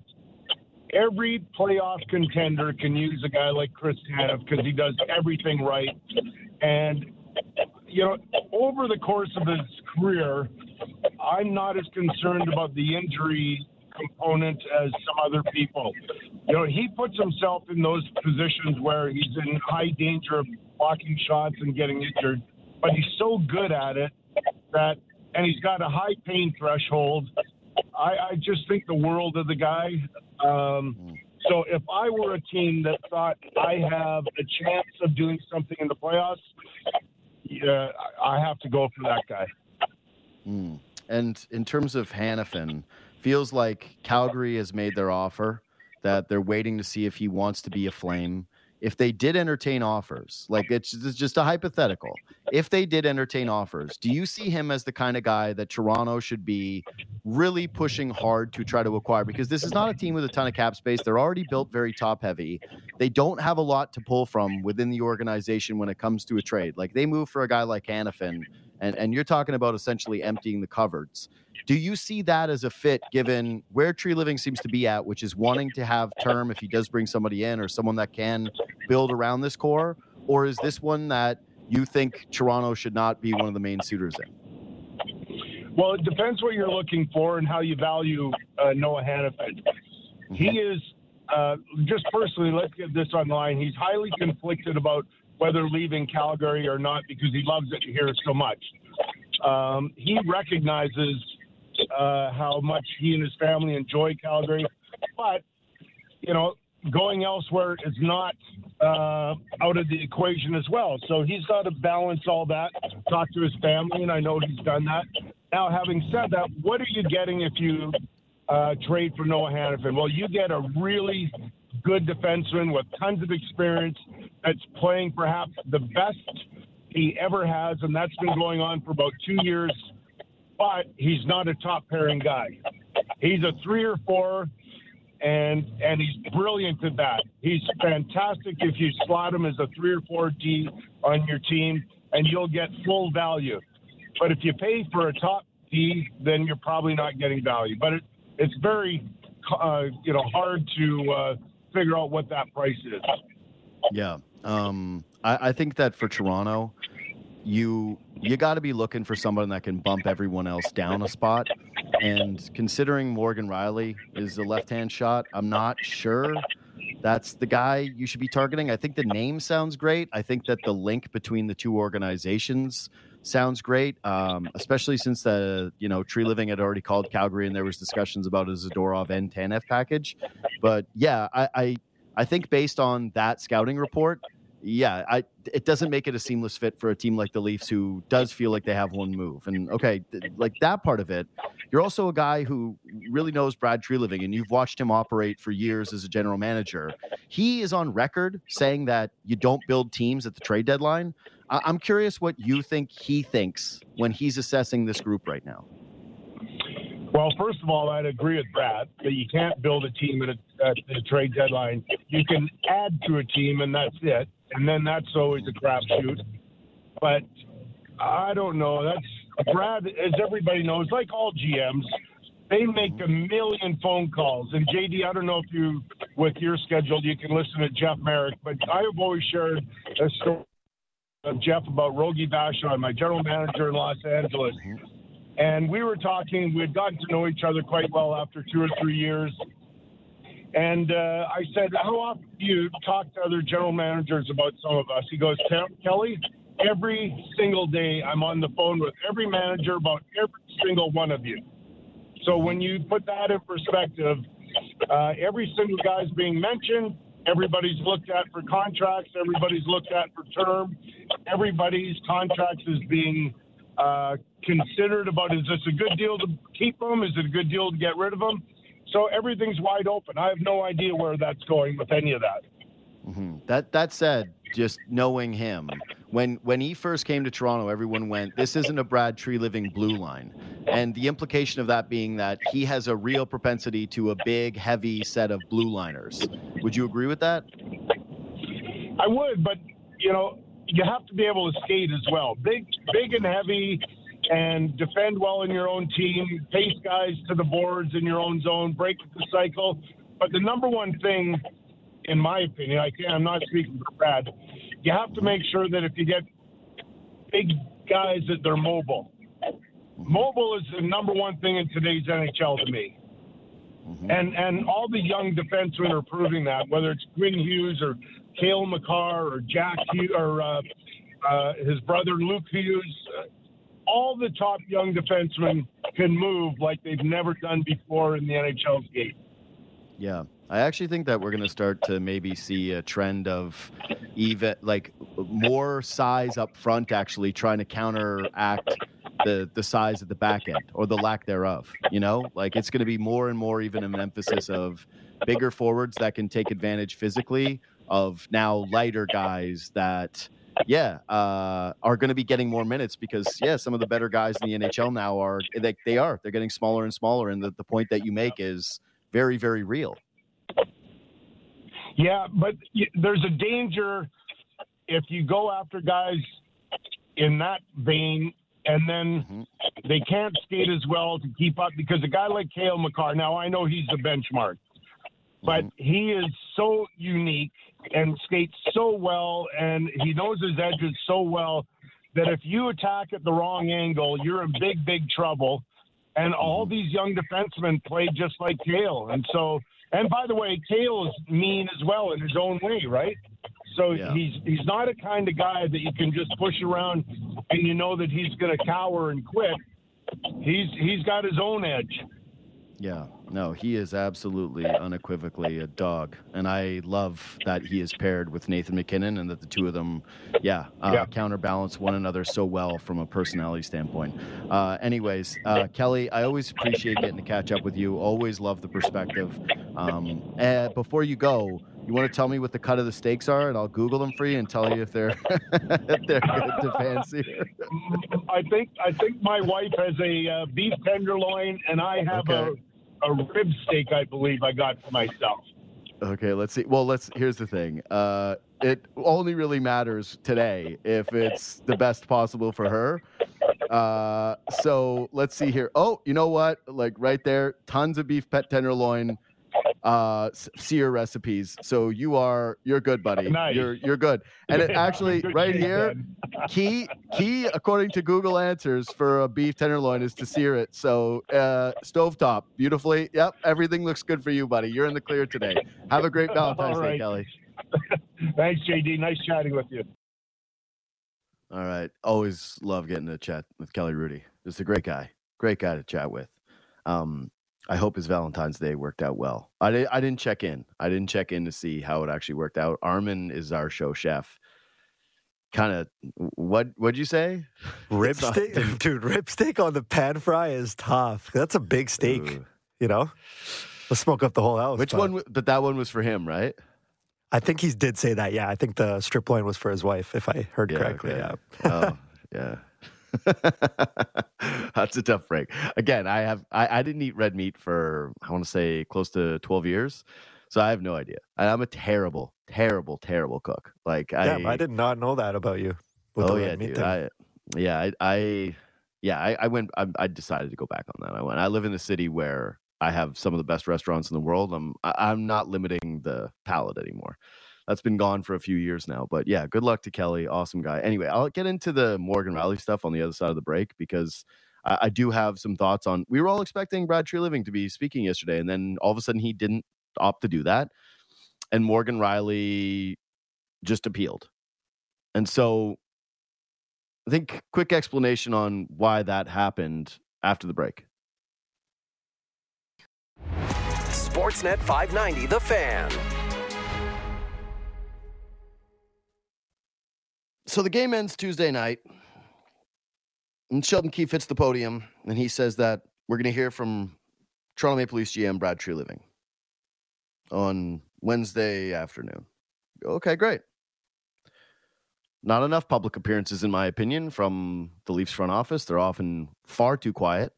every playoff contender can use a guy like Chris Tanev because he does everything right. And, you know, over the course of his career, I'm not as concerned about the injury component as some other people. You know, he puts himself in those positions where he's in high danger of blocking shots and getting injured, but he's so good at it that, and he's got a high pain threshold. I, I just think the world of the guy. Um, so if I were a team that thought I have a chance of doing something in the playoffs, yeah, I have to go for that guy.
Mm. And in terms of Hanifin, feels like Calgary has made their offer, that they're waiting to see if he wants to be a flame. If they did entertain offers, like it's, it's just a hypothetical, if they did entertain offers, do you see him as the kind of guy that Toronto should be really pushing hard to try to acquire? Because this is not a team with a ton of cap space. They're already built very top heavy. They don't have a lot to pull from within the organization when it comes to a trade. Like they move for a guy like Hanifin, and, and you're talking about essentially emptying the cupboards. Do you see that as a fit given where Treliving seems to be at, which is wanting to have term if he does bring somebody in or someone that can build around this core? Or is this one that you think Toronto should not be one of the main suitors in?
Well, it depends what you're looking for and how you value uh, Noah. Mm-hmm. He is, uh, just personally, let's get this on the line. He's highly conflicted about whether leaving Calgary or not because he loves it here so much. Um, he recognizes uh, how much he and his family enjoy Calgary. But, you know, going elsewhere is not uh, out of the equation as well. So he's got to balance all that, talk to his family, and I know he's done that. Now, having said that, what are you getting if you uh, trade for Noah Hanifin? Well, you get a really good defenseman with tons of experience that's playing perhaps the best he ever has, and that's been going on for about two years but he's not a top pairing guy. He's a three or four, and and he's brilliant at that. He's fantastic if you slot him as a three or four D on your team, and you'll get full value. But if you pay for a top D, then you're probably not getting value. But it, it's very uh, you know hard to uh, figure out what that price is.
Yeah, um, I, I think that for Toronto, you you got to be looking for someone that can bump everyone else down a spot. And considering Morgan Rielly is the left hand shot, I'm not sure. that's the guy you should be targeting. I think the name sounds great. I think that the link between the two organizations sounds great, um, especially since the you know Treliving had already called Calgary and there was discussions about a Zadorov and Tanev package. But yeah, I, I I think based on that scouting report, yeah, I it doesn't make it a seamless fit for a team like the Leafs who does feel like they have one move. And okay, like that part of it, you're also a guy who really knows Brad Treliving and you've watched him operate for years as a general manager. He is on record saying that you don't build teams at the trade deadline. I'm curious what you think he thinks when he's assessing this group right now.
Well, first of all, I'd agree with Brad that you can't build a team at, a, at the trade deadline. You can add to a team, and that's it and then that's always a crapshoot. But I don't know. That's Brad, as everybody knows, like all GMs, they make a million phone calls. And JD, I don't know if you, with your schedule, you can listen to Jeff Marek, but I have always shared a story of Jeff about Rogie Vachon, my general manager in Los Angeles. And we were talking, we had gotten to know each other quite well after two or three years. And uh, I said, How often do you talk to other general managers about some of us? He goes, Kelly, every single day I'm on the phone with every manager about every single one of you. So when you put that in perspective, uh, every single guy's being mentioned. Everybody's looked at for contracts. Everybody's looked at for term. Everybody's contracts is being uh, considered about is this a good deal to keep them? Is it a good deal to get rid of them? So everything's wide open. I have no idea where that's going with any of that.
Mm-hmm. That that said, just knowing him, when when he first came to Toronto, everyone went, "This isn't a Brad Treliving blue line," and the implication of that being that he has a real propensity to a big, heavy set of blue liners. Would you agree with that?
I would, but you know, you have to be able to skate as well. Big, big and heavy and defend well in your own team, pace guys to the boards in your own zone, break the cycle. But the number one thing, in my opinion, I can't, I'm not speaking for Brad, you have to make sure that if you get big guys that they're mobile. Mobile is the number one thing in today's NHL to me. Mm-hmm. And and all the young defensemen are proving that, whether it's Quinn Hughes or Cale Makar or Jack Hughes or uh, uh, his brother Luke Hughes all the top young defensemen can move like they've never done before in the NHL's game.
Yeah. I actually think that we're going to start to maybe see a trend of even like more size up front, actually trying to counteract the the size at the back end or the lack thereof. You know, like it's going to be more and more even an emphasis of bigger forwards that can take advantage physically of now lighter guys that yeah, uh, are going to be getting more minutes because yeah, some of the better guys in the NHL now are they, they are they're getting smaller and smaller, and the, the point that you make is very very real.
Yeah, but there's a danger if you go after guys in that vein and then mm-hmm. they can't skate as well to keep up because a guy like Cale Makar, now I know he's the benchmark, but mm-hmm. he is so unique and skates so well, and he knows his edges so well that if you attack at the wrong angle, you're in big, big trouble. And all these young defensemen play just like Cale. And so, and by the way, Cale is mean as well in his own way, right? So yeah. he's he's not a kind of guy that you can just push around and you know that he's going to cower and quit. He's he's got his own edge.
Yeah, no, he is absolutely unequivocally a dog, and I love that he is paired with Nathan MacKinnon and that the two of them, yeah, uh, yeah. counterbalance one another so well from a personality standpoint. Uh, anyways, uh, Kelly, I always appreciate getting to catch up with you. Always love the perspective. Um, and before you go, you want to tell me what the cut of the steaks are, and I'll Google them for you and tell you if they're [LAUGHS] if they're good to fancy.
I think I think my wife has a uh, beef tenderloin, and I have okay. a a rib steak, I believe I got for myself.
Okay, let's see. Well, let's. Here's the thing. Uh, it only really matters today if it's the best possible for her. Uh, so let's see here. Oh, you know what? Like right there, tons of beef pet tenderloin, uh, sear recipes. So you are you're good, [LAUGHS] buddy.
Nice.
You're you're good. [LAUGHS] And it actually right here, [LAUGHS] key key according to Google Answers for a beef tenderloin is to sear it. So uh, stovetop, beautifully. Yep, everything looks good for you, buddy. You're in the clear today. Have a great Valentine's
All
Day. Kelly.
Thanks, JD. Nice chatting with you.
All right. Always love getting to chat with Kelly Hrudey. Just a great guy. Great guy to chat with. Um, I hope his Valentine's Day worked out well. I, di- I didn't check in. I didn't check in to see how it actually worked out. Armin is our show chef. Kind of what what'd you say? [LAUGHS]
Rib steak, dude. Rib steak on the pan fry is tough. That's a big steak.
Ooh.
You know, let's smoke up the whole house.
Which
but
one? But that one was for him, right?
I think he did say that. Yeah, I think the strip loin was for his wife, if I heard
Yeah,
correctly.
okay.
Yeah.
oh, [LAUGHS] yeah. [LAUGHS] That's a tough break. Again, I have I, I didn't eat red meat for I want to say close to twelve years, so I have no idea. And I'm a terrible, terrible, terrible cook. Like I,
Damn, I did not know that about you. with
oh
the
yeah, dude. I, yeah, I, I yeah, I, I went. I, I decided to go back on that. I went. I live in a city where I have some of the best restaurants in the world. I'm I, I'm not limiting the palate anymore. That's been gone for a few years now. But yeah, good luck to Kelly. Awesome guy. Anyway, I'll get into the Morgan Rielly stuff on the other side of the break because I, I do have some thoughts on. We were all expecting Brad Treliving to be speaking yesterday, and then all of a sudden he didn't opt to do that, and Morgan Rielly just appealed, and so I think quick explanation on why that happened after the break.
Sportsnet 590, The Fan.
So the game ends Tuesday night, and Sheldon Keefe hits the podium, and he says that we're going to hear from Toronto Maple Leafs GM Brad Treliving on Wednesday afternoon. Okay, great. Not enough public appearances, in my opinion, from the Leafs front office. They're often far too quiet,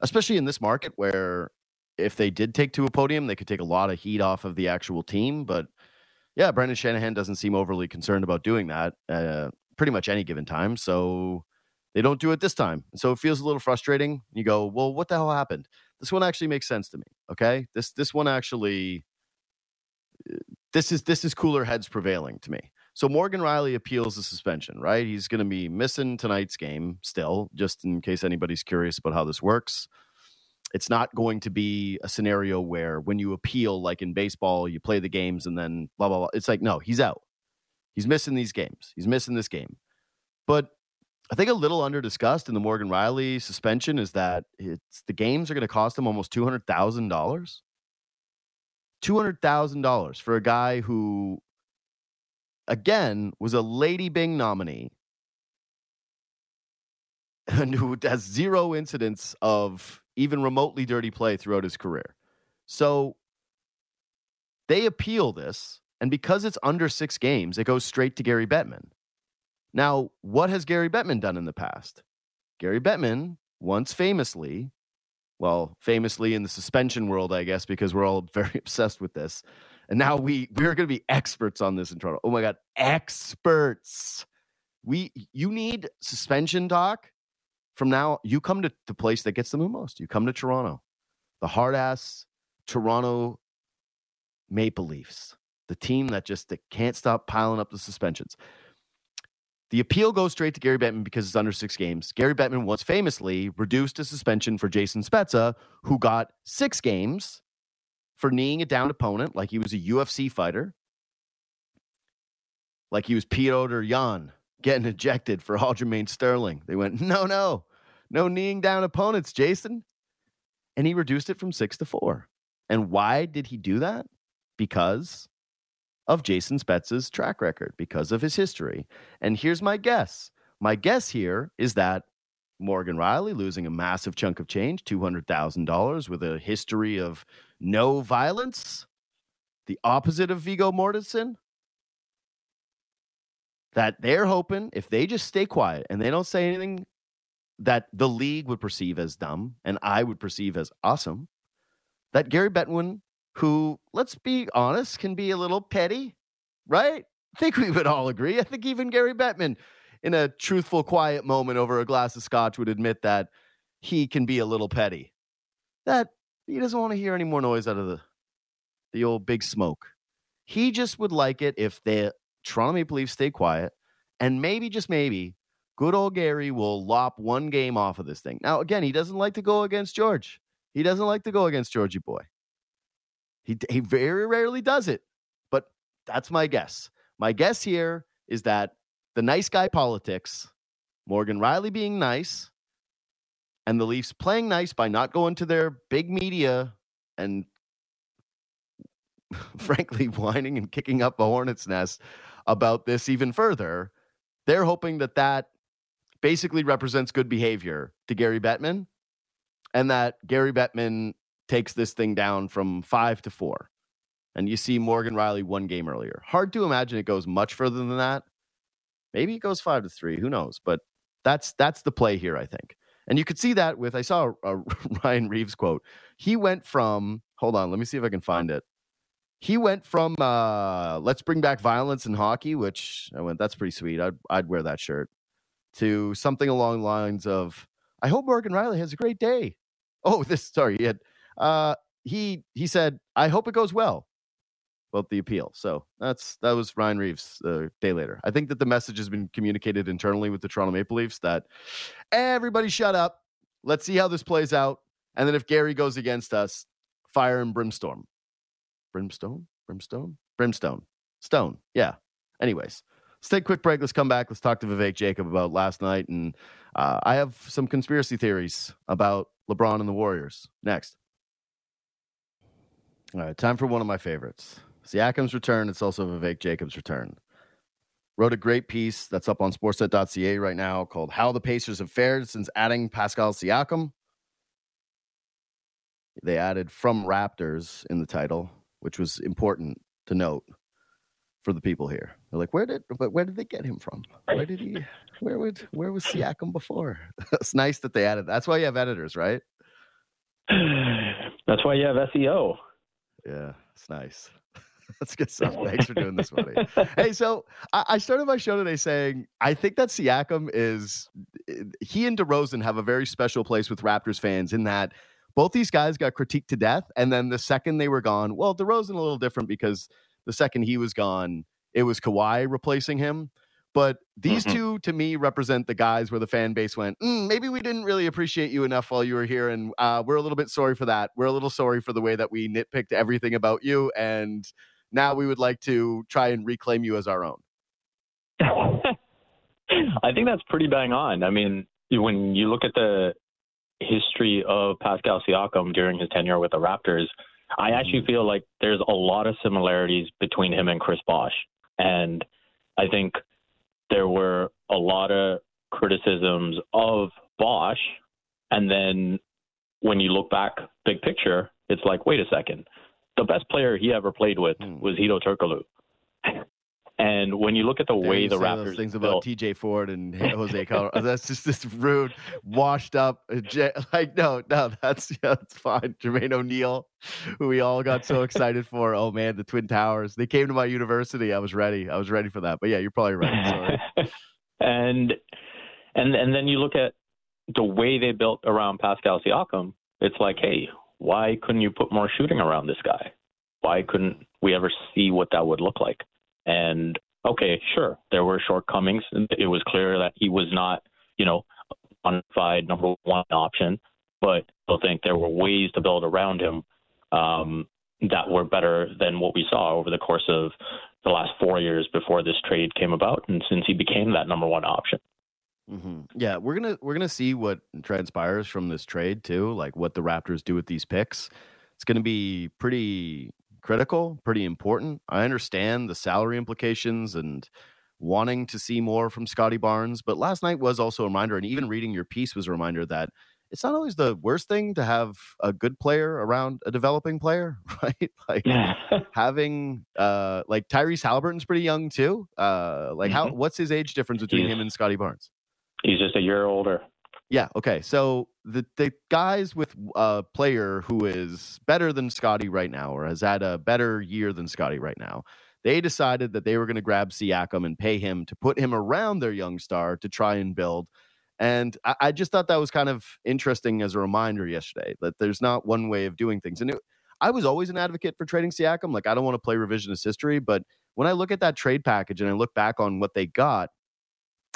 especially in this market where if they did take to a podium, they could take a lot of heat off of the actual team. But yeah, Brendan Shanahan doesn't seem overly concerned about doing that uh, pretty much any given time. So they don't do it this time. So it feels a little frustrating. You go, well, what the hell happened? This one actually makes sense to me. Okay, this this one actually, uh, this is this is cooler heads prevailing to me. So Morgan Rielly appeals the suspension, right? He's going to be missing tonight's game still, just in case anybody's curious about how this works. It's not going to be a scenario where when you appeal, like in baseball, you play the games and then blah, blah, blah. It's like, no, he's out. He's missing these games. He's missing this game. But I think a little under discussed in the Morgan Rielly suspension is that it's the games are going to cost him almost $200,000. $200,000 for a guy who, again, was a Lady Byng nominee [LAUGHS] and who has zero incidents of even remotely dirty play throughout his career. So they appeal this, and because it's under six games, it goes straight to Gary Bettman. Now, what has Gary Bettman done in the past? Gary Bettman once famously, well, famously in the suspension world, I guess, because we're all [LAUGHS] very obsessed with this. And now we we're going to be experts on this in Toronto. Oh my god, experts. We you need suspension talk from now. You come to the place that gets the most. You come to Toronto, the hard ass Toronto Maple Leafs, the team that just that can't stop piling up the suspensions. The appeal goes straight to Gary Bettman because it's under six games. Gary Bettman once famously reduced a suspension for Jason Spezza, who got six games for kneeing a downed opponent like he was a UFC fighter, like he was Petr Yan getting ejected for [LAUGHS] Aljamain Sterling. They went, no, no, no kneeing down opponents, Jason. And he reduced it from six to four. And why did he do that? Because of Jason Spezza's track record, because of his history. And here's my guess. My guess here is that Morgan Rielly losing a massive chunk of change, $200,000 with a history of no violence, the opposite of Viggo Mortensen. That they're hoping if they just stay quiet and they don't say anything that the league would perceive as dumb and I would perceive as awesome, that Gary Bettman, who, let's be honest, can be a little petty, right? I think we would all agree. I think even Gary Bettman, in a truthful, quiet moment over a glass of scotch, would admit that he can be a little petty. That he doesn't want to hear any more noise out of the the old big smoke. He just would like it if the Toronto Maple Leafs stay quiet and maybe, just maybe, good old Gary will lop one game off of this thing. Now, again, he doesn't like to go against George. He doesn't like to go against Georgie Boy. He, he very rarely does it, but that's my guess. My guess here is that the nice guy politics, Morgan Rielly being nice, and the Leafs playing nice by not going to their big media and [LAUGHS] frankly [LAUGHS] whining and kicking up a hornet's nest about this even further. They're hoping that that basically represents good behavior to Gary Bettman and that Gary Bettman takes this thing down from five to four. And you see Morgan Rielly one game earlier. Hard to imagine it goes much further than that. Maybe it goes five to three. Who knows? But that's that's the play here, I think. And you could see that with I saw a, a [LAUGHS] Ryan Reaves quote. He went from hold on, let me see if I can find it. He went from uh, let's bring back violence in hockey, which I went that's pretty sweet. I'd I'd wear that shirt. To something along the lines of I hope Morgan Rielly has a great day. Oh, this sorry, he had uh he he said, I hope it goes well about the appeal. So that's that was Ryan Reaves a uh, day later. I think that the message has been communicated internally with the Toronto Maple Leafs that everybody shut up. Let's see how this plays out. And then if Gary goes against us, fire and brimstone. Brimstone? Brimstone? Brimstone. Stone. Yeah. Anyways, let's take a quick break. Let's come back. Let's talk to Vivek Jacob about last night. And uh, I have some conspiracy theories about LeBron and the Warriors next. All right, time for one of my favorites. Siakam's return. It's also Vivek Jacobs' return. Wrote a great piece that's up on sportsnet.ca right now called How the Pacers Have Fared Since Adding Pascal Siakam. They added from Raptors in the title, which was important to note for the people here. They're like, where did but where did they get him from? Where did he where would where was Siakam before? [LAUGHS] it's nice that they added that's why you have editors, right?
That's why you have SEO.
Yeah, it's nice. [LAUGHS] That's good stuff. Thanks for doing this, buddy. hey, so I, I, started my show today saying I think that Siakam is he and DeRozan have a very special place with Raptors fans in that both these guys got critiqued to death, and then the second they were gone, well, DeRozan a little different because the second he was gone, it was Kawhi replacing him. But these mm-hmm. two, to me, represent the guys where the fan base went, mm, maybe we didn't really appreciate you enough while you were here. And uh, we're a little bit sorry for that. We're a little sorry for the way that we nitpicked everything about you. And now we would like to try and reclaim you as our own? [LAUGHS]
I think that's pretty bang on. I mean, when you look at the history of Pascal Siakam during his tenure with the Raptors, I actually mm-hmm. feel like there's a lot of similarities between him and Chris Bosh. And I think there were a lot of criticisms of Bosh. And then when you look back big picture, it's like, wait a second the best player he ever played with mm. was Hedo Turkoglu. And when you look at the
there
way the Raptors
things about TJ Ford and [LAUGHS] Jose Calderon, that's just this rude, washed up. Uh, [LAUGHS] like no, no, that's yeah, that's fine. Jermaine O'Neal, who we all got so excited for. Oh man, the Twin Towers. They came to my university. I was ready. I was ready for that. But yeah, you're probably right. [LAUGHS]
and and and then you look at the way they built around Pascal Siakam. It's like, hey, why couldn't you put more shooting around this guy? Why couldn't we ever see what that would look like? And okay, sure, there were shortcomings. It was clear that he was not, you know, bonafide number one option, but I think there were ways to build around him um, that were better than what we saw over the course of the last four years before this trade came about, and since he became that number one option.
Mm-hmm. Yeah, we're gonna we're gonna see what transpires from this trade too, like what the Raptors do with these picks. It's gonna be pretty critical, pretty important. I understand the salary implications and wanting to see more from Scottie Barnes, but last night was also a reminder, and even reading your piece was a reminder that it's not always the worst thing to have a good player around a developing player, [LAUGHS] right? Like [LAUGHS] having uh like Tyrese Haliburton's pretty young too. Uh like mm-hmm. how what's his age difference between He's, him and Scottie Barnes?
He's just a year older.
Yeah. Okay. So the the guys with a player who is better than Scottie right now, or has had a better year than Scottie right now, they decided that they were going to grab Siakam and pay him to put him around their young star to try and build. And I, I just thought that was kind of interesting as a reminder yesterday that there's not one way of doing things. And it, I was always an advocate for trading Siakam. Like I don't want to play revisionist history, but when I look at that trade package and I look back on what they got,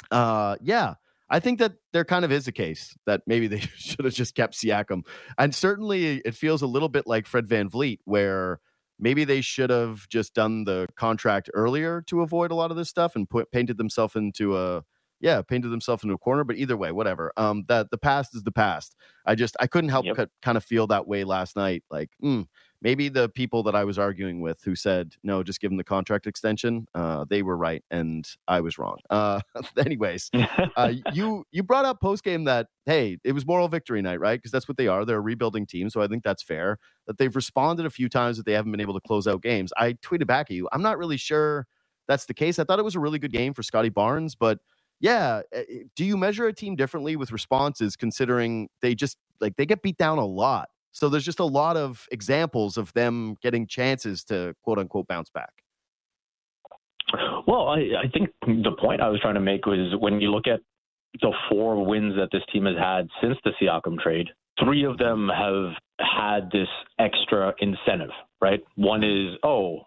uh, yeah, I think that there kind of is a case that maybe they [LAUGHS] should have just kept Siakam. And certainly it feels a little bit like Fred Van VanVleet, where maybe they should have just done the contract earlier to avoid a lot of this stuff and put painted themselves into a yeah, painted themselves into a corner. But either way, whatever. Um, that the past is the past. I just I couldn't help
Yep.
kind of feel that way last night. Like, mm, maybe the people that I was arguing with who said no, just give him the contract extension, uh, they were right and I was wrong. Uh, [LAUGHS] anyways, [LAUGHS] uh, you you brought up post game that hey, it was moral victory night, right? Because that's what they are. They're a rebuilding team, so I think that's fair. That they've responded a few times that they haven't been able to close out games. I tweeted back at you. I'm not really sure that's the case. I thought it was a really good game for Scottie Barnes, but yeah, uh, do you measure a team differently with responses considering they just like they get beat down a lot? So there's just a lot of examples of them getting chances to quote unquote bounce back.
Well, I, I think the point I was trying to make was when you look at the four wins that this team has had since the Siakam trade, three of them have had this extra incentive, right? One is, oh,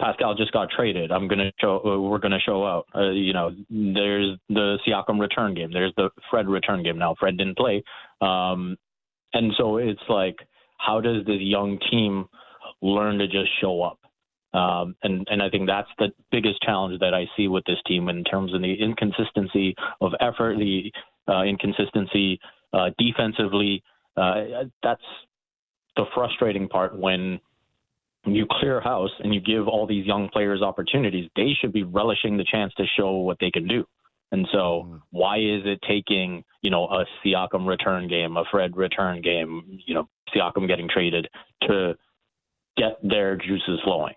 Pascal just got traded. I'm gonna show. We're gonna show out. Uh, you know, there's the Siakam return game. There's the Fred return game. Now Fred didn't play, um, and so it's like, how does this young team learn to just show up? Um, and and I think that's the biggest challenge that I see with this team in terms of the inconsistency of effort, the uh, inconsistency uh, defensively. Uh, that's the frustrating part when you clear house and you give all these young players opportunities. They should be relishing the chance to show what they can do. And so,
Mm.
why is it taking you know a Siakam return game, a Fred return game, you know Siakam getting traded to get their juices flowing?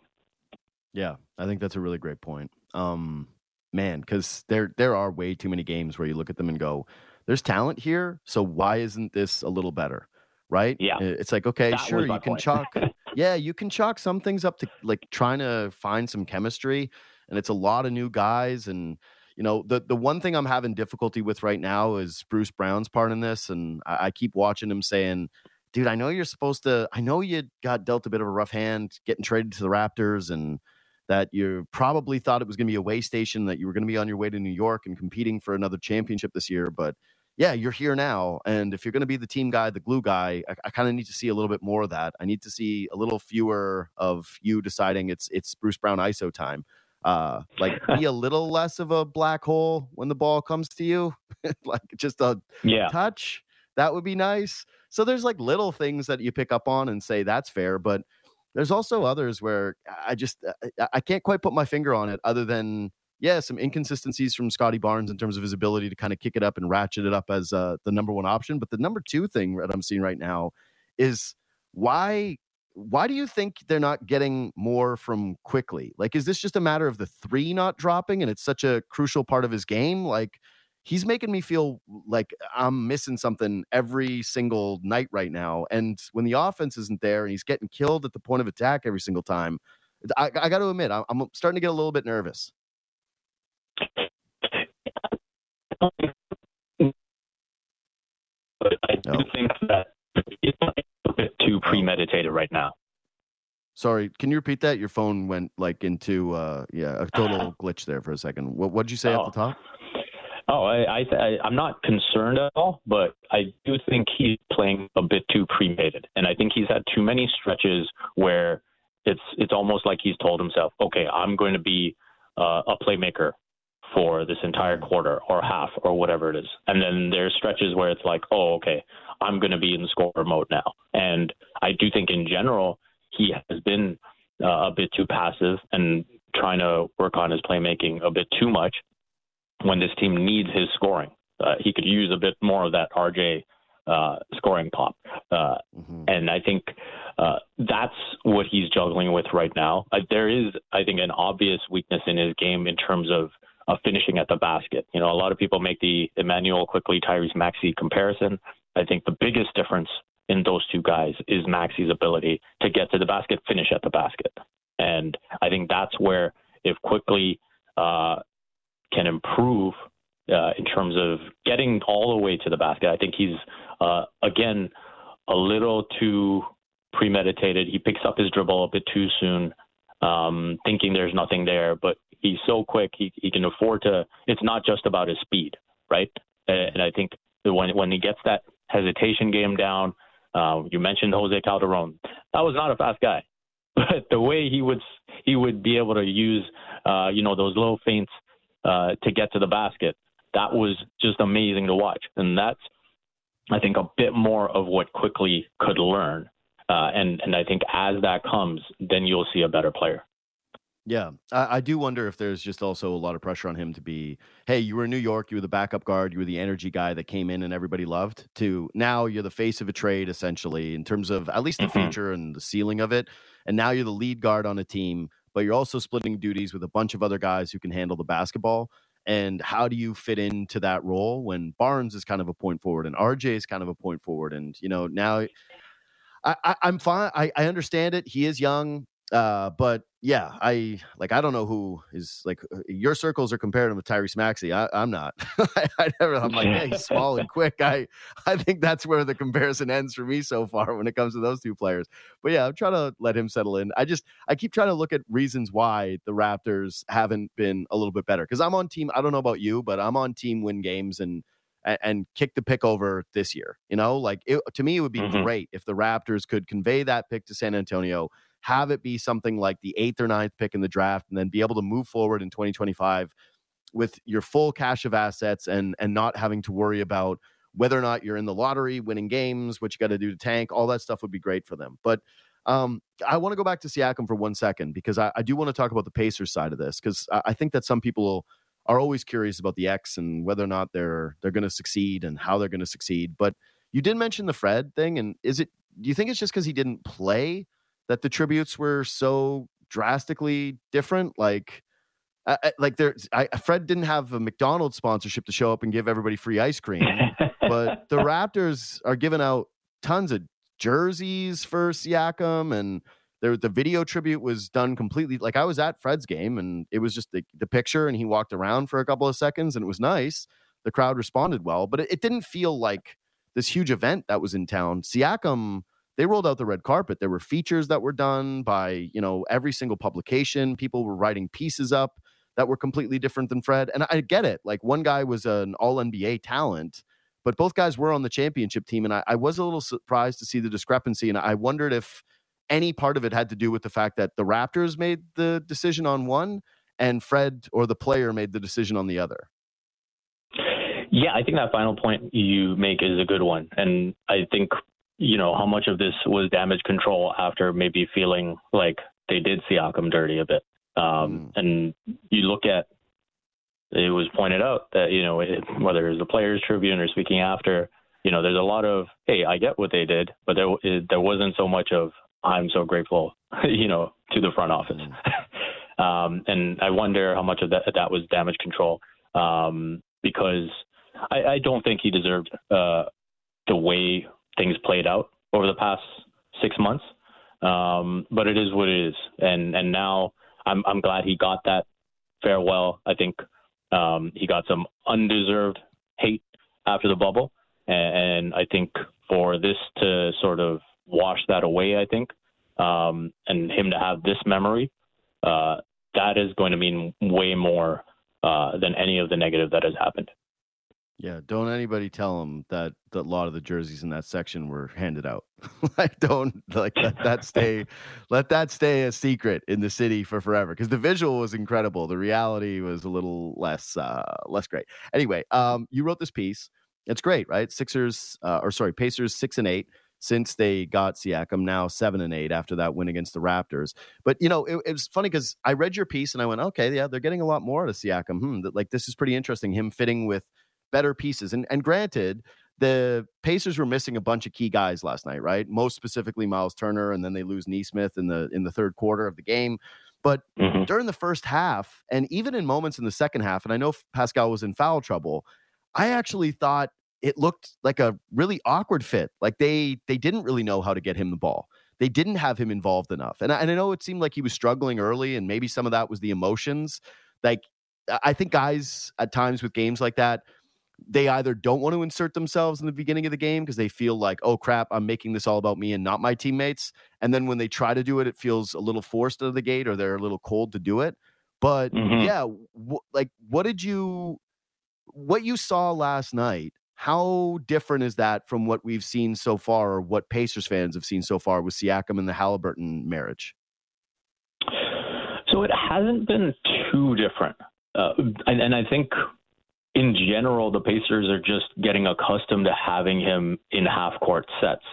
Yeah, I think that's a really great point. Um, man, because there there are way too many games where you look at them and go, "There's talent here, so why isn't this a little better?" Right?
Yeah.
It's like okay,
That
sure, you can
point.
chalk, [LAUGHS] yeah, you can chalk some things up to like trying to find some chemistry, and it's a lot of new guys, and you know the the one thing I'm having difficulty with right now is Bruce Brown's part in this, and I, I keep watching him saying. Dude, I know you're supposed to. I know you got dealt a bit of a rough hand getting traded to the Raptors, and that you probably thought it was going to be a way station, that you were going to be on your way to New York and competing for another championship this year. But yeah, you're here now. And if you're going to be the team guy, the glue guy, I, I kind of need to see a little bit more of that. I need to see a little fewer of you deciding it's it's Bruce Brown ISO time. Uh, like be a little less of a black hole when the ball comes to you, [LAUGHS] like just a
Yeah.
touch. That would be nice. So there's like little things that you pick up on and say that's fair, but there's also others where I just I, I can't quite put my finger on it other than yeah, some inconsistencies from Scottie Barnes in terms of his ability to kind of kick it up and ratchet it up as uh, the number one option. But the number two thing that I'm seeing right now is why why do you think they're not getting more from Quickley? Like, is this just a matter of the three not dropping and it's such a crucial part of his game? Like, he's making me feel like I'm missing something every single night right now. And when the offense isn't there and he's getting killed at the point of attack every single time, I, I got to admit, I'm, I'm starting to get a little bit nervous. [LAUGHS]
But I do
No.
think that it's a bit too premeditated right now.
Sorry, can you repeat that? Your phone went like into uh yeah, a total [LAUGHS] glitch there for a second. What what did you say
Oh.
at the top?
Oh, I, I, I I'm not concerned at all, but I do think he's playing a bit too premeditated, and I think he's had too many stretches where it's it's almost like he's told himself, okay, I'm going to be uh, a playmaker for this entire quarter or half or whatever it is, and then there's stretches where it's like, oh, okay, I'm going to be in scorer mode now, and I do think in general he has been uh, a bit too passive and trying to work on his playmaking a bit too much when this team needs his scoring. Uh, he could use a bit more of that RJ uh, scoring pop. Uh,
Mhm.
and I think uh, that's what he's juggling with right now. Uh, there is, I think, an obvious weakness in his game in terms of uh, finishing at the basket. You know, a lot of people make the Immanuel Quickley Tyrese Maxey comparison. I think the biggest difference in those two guys is Maxey's ability to get to the basket, finish at the basket, and I think that's where if Quickley uh, can improve uh, in terms of getting all the way to the basket. I think he's uh, again a little too premeditated. He picks up his dribble a bit too soon, um, thinking there's nothing there. But he's so quick, he, he can afford to. It's not just about his speed, right? And I think when when he gets that hesitation game down, uh, you mentioned Jose Calderon. That was not a fast guy, [LAUGHS] but the way he would he would be able to use uh, you know those little feints uh, to get to the basket, that was just amazing to watch. And that's I think a bit more of what Quickley could learn. Uh, and and I think as that comes, then you'll see a better player.
Yeah, I, I, do wonder if there's just also a lot of pressure on him to be, hey, you were in New York, you were the backup guard, you were the energy guy that came in and everybody loved. To now you're the face of a trade essentially in terms of at least the mm-hmm. future and the ceiling of it, and now you're the lead guard on a team, but you're also splitting duties with a bunch of other guys who can handle the basketball. And how do you fit into that role when Barnes is kind of a point forward and RJ is kind of a point forward, and you know now. I, am fine. I, I understand it. He is young. Uh, but yeah, I like I don't know who is like uh, your circles are comparing him with Tyrese Maxey. I, am not. [LAUGHS] I, I, never. I'm like, yeah, he's small and quick. I I think that's where the comparison ends for me so far when it comes to those two players. But yeah, I'm trying to let him settle in. I just I keep trying to look at reasons why the Raptors haven't been a little bit better because I'm on team. I don't know about you, but I'm on team win games and and, kick the pick over this year. You know, like it, to me, it would be mm-hmm. great if the Raptors could convey that pick to San Antonio have it be something like the eighth or ninth pick in the draft, and then be able to move forward in 2025 with your full cache of assets and and not having to worry about whether or not you're in the lottery, winning games, what you got to do to tank, all that stuff would be great for them. But um, I want to go back to Siakam for one second because I, I do want to talk about the Pacers side of this because I, I, think that some people are always curious about the X and whether or not they're they're going to succeed and how they're going to succeed. But you did mention the Fred thing, and is it? Do you think it's just because he didn't play? That the tributes were so drastically different. Like, I, like there, I, Fred didn't have a McDonald's sponsorship to show up and give everybody free ice cream, but the [LAUGHS] Raptors are giving out tons of jerseys for Siakam, and there the video tribute was done completely. Like I was at Fred's game, and it was just the, the picture, and he walked around for a couple of seconds, and it was nice. The crowd responded well, but it, it didn't feel like this huge event that was in town. Siakam they rolled out the red carpet. There were features that were done by, you know, every single publication. People were writing pieces up that were completely different than Fred. And I get it. Like one guy was an all NBA talent, but both guys were on the championship team. And I, I was a little surprised to see the discrepancy. And I wondered if any part of it had to do with the fact that the Raptors made the decision on one and Fred or the player made the decision on the other.
Yeah, I think that final point you make is a good one. And I think you know, how much of this was damage control after maybe feeling like they did see Siakam dirty a bit. Um, mm. And you look at, it was pointed out that, you know, it, whether it was the Players Tribune or speaking after, you know, there's a lot of, hey, I get what they did, but there, it, there wasn't so much of, I'm so grateful, [LAUGHS] you know, to the front office. Mm. [LAUGHS] um, and I wonder how much of that, that was damage control um, because I, I don't think he deserved uh, the way things played out over the past six months. Um, but it is what it is, and and now I'm I'm glad he got that farewell. I think um, he got some undeserved hate after the bubble, and, and, I think for this to sort of wash that away, I think, um, and him to have this memory, uh, that is going to mean way more uh, than any of the negative that has happened.
Yeah, don't anybody tell them that, that a lot of the jerseys in that section were handed out. [LAUGHS] like, don't like let that stay, [LAUGHS] let that stay a secret in the city for forever. Because the visual was incredible, the reality was a little less uh, less great. Anyway, um, you wrote this piece. It's great, right? Sixers, uh, or sorry, Pacers six and eight since they got Siakam. Now seven and eight after that win against the Raptors. But you know, it, it was funny because I read your piece and I went, okay, yeah, they're getting a lot more out of Siakam. Hmm, like this is pretty interesting. Him fitting with better pieces. And and granted, the Pacers were missing a bunch of key guys last night, right? Most specifically Miles Turner, and then they lose Nesmith in the in the third quarter of the game. But mm-hmm. during the first half, and even in moments in the second half, and I know Pascal was in foul trouble, I actually thought it looked like a really awkward fit. Like they they didn't really know how to get him the ball. They didn't have him involved enough. And I, and I know it seemed like he was struggling early, and maybe some of that was the emotions. Like I think guys at times with games like that they either don't want to insert themselves in the beginning of the game because they feel like, oh crap, I'm making this all about me and not my teammates. And then when they try to do it, it feels a little forced out of the gate or they're a little cold to do it. But
Mhm.
yeah, w- like what did you, what you saw last night? How different is that from what we've seen so far, or what Pacers fans have seen so far with Siakam and the Halliburton marriage?
So it hasn't been too different. Uh, and, and I think in general, the Pacers are just getting accustomed to having him in half court sets.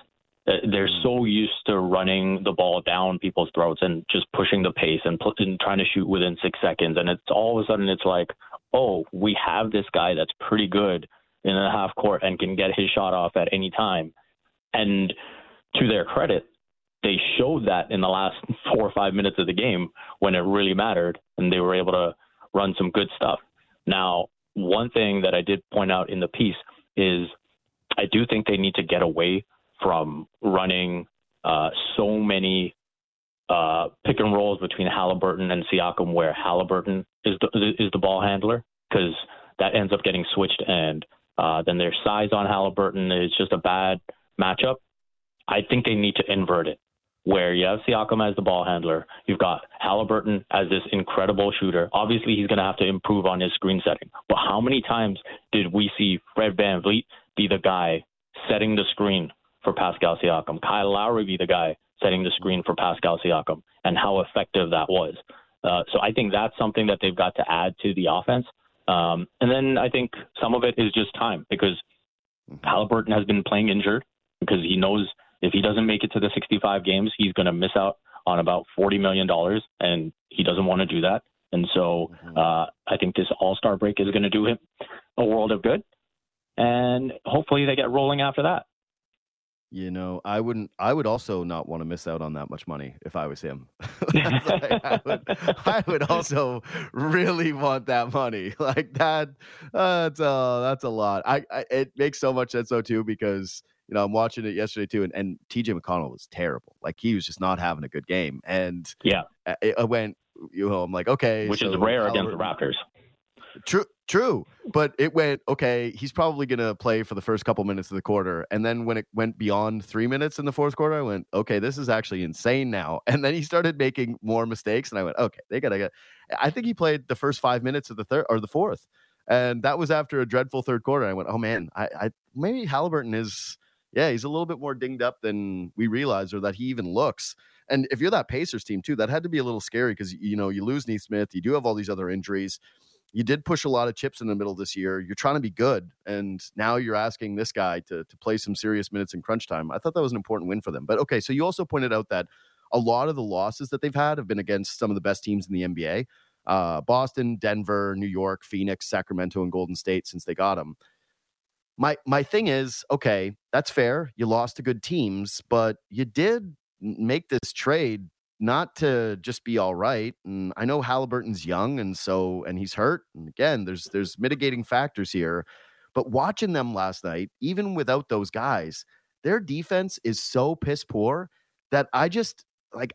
Uh, They're so used to running the ball down people's throats and just pushing the pace and, and trying to shoot within six seconds. And it's all of a sudden it's like, oh, we have this guy that's pretty good in the half court and can get his shot off at any time. And to their credit, they showed that in the last [LAUGHS] four or five minutes of the game when it really mattered, and they were able to run some good stuff. Now, one thing that I did point out in the piece is I do think they need to get away from running uh, so many uh, pick and rolls between Halliburton and Siakam, where Halliburton is the is the ball handler, because that ends up getting switched, and uh, then their size on Halliburton is just a bad matchup. I think they need to invert it where you have Siakam as the ball handler. You've got Halliburton as this incredible shooter. Obviously, he's going to have to improve on his screen setting. But how many times did we see Fred VanVleet be the guy setting the screen for Pascal Siakam? Kyle Lowry be the guy setting the screen for Pascal Siakam, and how effective that was. Uh, so I think that's something that they've got to add to the offense. Um, and then I think some of it is just time because Halliburton has been playing injured because he knows if he doesn't make it to the 65 games, he's going to miss out on about 40 million dollars, and he doesn't want to do that. And so uh, I think this All Star break is going to do him a world of good, and hopefully they get rolling after that.
You know, I wouldn't. I would also not want to miss out on that much money if I was him. [LAUGHS] [LAUGHS] I, would, I would also really want that money. [LAUGHS] Like that. Uh, that's a that's a lot. I, I it makes so much sense though too because you know I'm watching it yesterday too, and, and T.J. McConnell was terrible. Like he was just not having a good game, and
Yeah,
I, I went. You know, I'm like, okay,
which is
so
rare against the Raptors.
True, true. But it went okay. He's probably going to play for the first couple minutes of the quarter, and then when it went beyond three minutes in the fourth quarter, I went, okay, this is actually insane now. And then he started making more mistakes, and I went, okay, they gotta get. I think he played the first five minutes of the third or the fourth, and that was after a dreadful third quarter. I went, oh man, I, I maybe Halliburton is, yeah, he's a little bit more dinged up than we realize, or that he even looks. And if you're that Pacers team too, that had to be a little scary because you know you lose Nesmith, you do have all these other injuries you did push a lot of chips in the middle this year. You're trying to be good, and now you're asking this guy to to play some serious minutes in crunch time. I thought that was an important win for them. But okay, so you also pointed out that a lot of the losses that they've had have been against some of the best teams in the NBA: uh, Boston, Denver, New York, Phoenix, Sacramento, and Golden State. Since they got them, my my thing is okay. That's fair. You lost to good teams, but you did make this trade not to just be all right. And I know Halliburton's young and so and he's hurt. And again, there's there's mitigating factors here. But watching them last night, even without those guys, their defense is so piss poor that I just like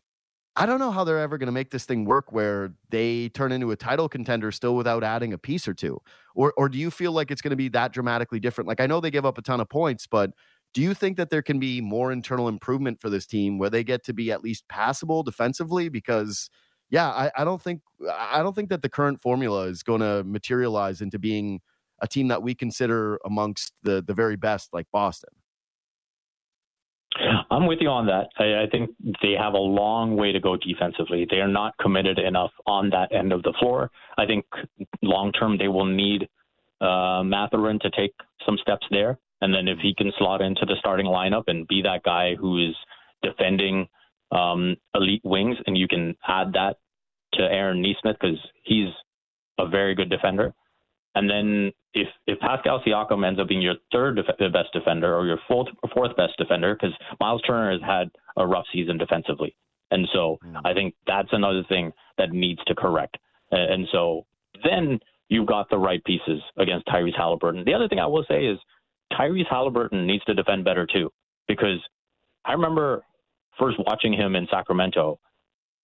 I don't know how they're ever going to make this thing work where they turn into a title contender still without adding a piece or two. Or or do you feel like it's going to be that dramatically different? Like I know they give up a ton of points, but do you think that there can be more internal improvement for this team where they get to be at least passable defensively? Because yeah, I, I don't think I don't think that the current formula is going to materialize into being a team that we consider amongst the the very best, like Boston.
I'm with you on that. I, I think they have a long way to go defensively. They are not committed enough on that end of the floor. I think long term they will need uh, Mathurin to take some steps there. And then if he can slot into the starting lineup and be that guy who is defending um, elite wings, and you can add that to Aaron Nesmith because he's a very good defender. And then if if Pascal Siakam ends up being your third def- uh, best defender or your fourth fourth best defender, because Miles Turner has had a rough season defensively, and so hmm. I think that's another thing that needs to correct. And, and so then you've got the right pieces against Tyrese Halliburton. The other thing I will say is Tyrese Halliburton needs to defend better too, because I remember first watching him in Sacramento,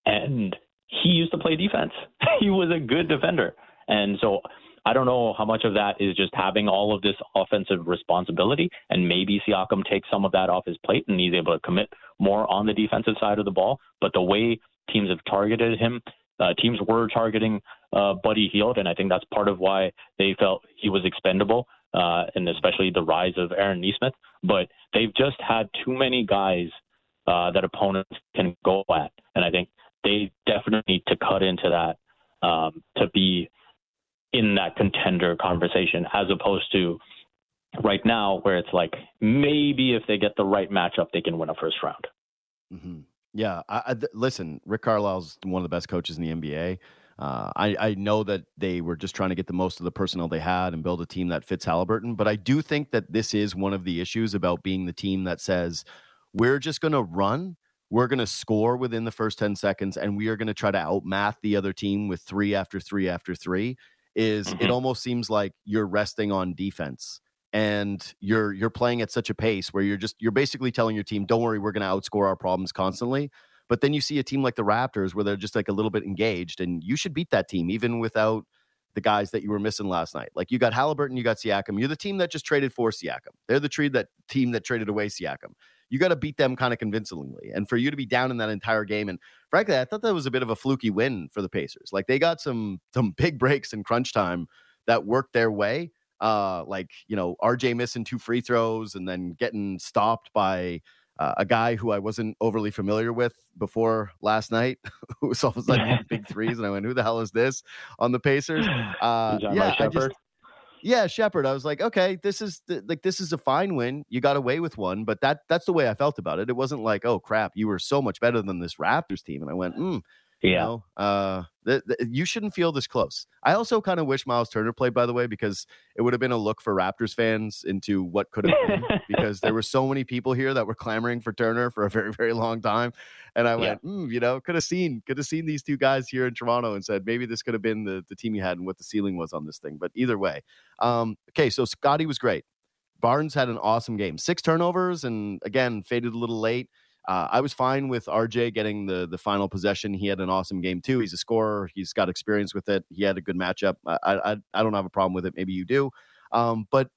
and he used to play defense. [LAUGHS] he was a good defender, and so I don't know how much of that is just having all of this offensive responsibility, and maybe Siakam takes some of that off his plate and he's able to commit more on the defensive side of the ball. But the way teams have targeted him, uh, teams were targeting uh, Buddy Hield, and I think that's part of why they felt he was expendable, uh, and especially the rise of Aaron Nesmith. But they've just had too many guys uh, that opponents can go at, and I think they definitely need to cut into that um, to be in that contender conversation, as opposed to right now where it's like maybe if they get the right matchup, they can win a first round.
Mm-hmm. Yeah, I, I, listen, Rick Carlisle's one of the best coaches in the NBA. Uh, I, I know that they were just trying to get the most of the personnel they had and build a team that fits Halliburton, but I do think that this is one of the issues about being the team that says we're just going to run, we're going to score within the first 10 seconds, and we are going to try to outmath the other team with three after three after three. Is mm-hmm. it almost seems like you're resting on defense and you're you're playing at such a pace where you're just you're basically telling your team don't worry we're going to outscore our problems constantly. But then you see a team like the raptors where they're just like a little bit engaged and you should beat that team even without the guys that you were missing last night. Like you got halliburton you got siakam. You're the team that just traded for siakam. They're the tree that team that traded away siakam you got to beat them kind of convincingly and for you to be down in that entire game and frankly i thought that was a bit of a fluky win for the pacers like they got some some big breaks in crunch time that worked their way uh, like you know RJ missing two free throws and then getting stopped by uh, a guy who I wasn't overly familiar with before last night, [LAUGHS] who was all of a sudden big [LAUGHS] threes, and I went, "Who the hell is this?" on the Pacers. Uh, yeah, I just, yeah, Sheppard. I was like, okay, this is the, like this is a fine win. You got away with one, but that that's the way I felt about it. It wasn't like, oh crap, you were so much better than this Raptors team, and I went, mm,
yeah.
You, know, uh, th- th- you shouldn't feel this close. I also kind of wish Miles Turner played, by the way, because it would have been a look for Raptors fans into what could have been. [LAUGHS] because there were so many people here that were clamoring for Turner for a very, very long time, and I went, yeah. mm, you know, could have seen, could have seen these two guys here in Toronto and said maybe this could have been the the team you had and what the ceiling was on this thing. But either way, um, okay, so Scottie was great. Barnes had an awesome game, six turnovers, and again faded a little late. Uh, I was fine with RJ getting the the final possession. He had an awesome game too. He's a scorer. He's got experience with it. He had a good matchup. I I, I don't have a problem with it. Maybe you do. Um, but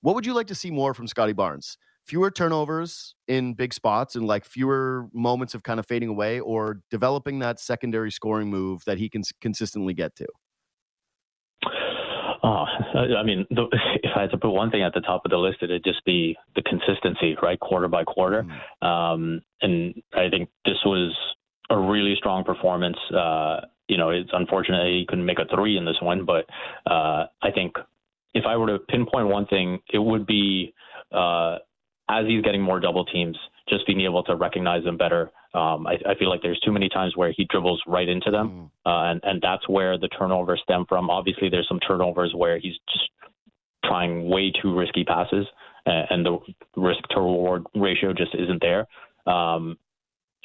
what would you like to see more from Scottie Barnes? Fewer turnovers in big spots and like fewer moments of kind of fading away, or developing that secondary scoring move that he can consistently get to.
Oh, I mean, the, [LAUGHS] if I had to put one thing at the top of the list, it'd just be the consistency, right, quarter by quarter. Mm. Um, and I think this was a really strong performance. Uh, you know, it's unfortunate he couldn't make a three in this one, but uh, I think if I were to pinpoint one thing, it would be uh, as he's getting more double teams, just being able to recognize them better. Um, I, I, feel like there's too many times where he dribbles right into them, mm. uh, and and that's where the turnovers stem from. Obviously, there's some turnovers where he's just trying way too risky passes, and, and the risk to reward ratio just isn't there. Um,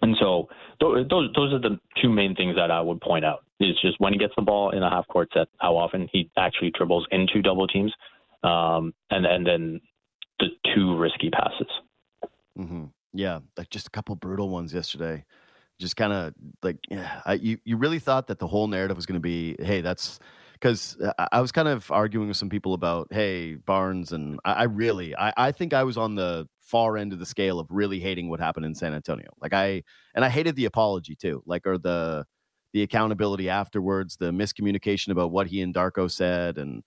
and so th- those those are the two main things that I would point out. Is just when he gets the ball in a half court set, how often he actually dribbles into double teams, um, and and then the two risky passes.
Mm-hmm. Yeah, like just a couple brutal ones yesterday. Just kind of like, yeah, I, you you really thought that the whole narrative was going to be, hey, that's because I, I was kind of arguing with some people about, hey, Barnes, and I, I really, I, I think I was on the far end of the scale of really hating what happened in San Antonio. Like I, and I hated the apology too, like or the the accountability afterwards, the miscommunication about what he and Darko said, and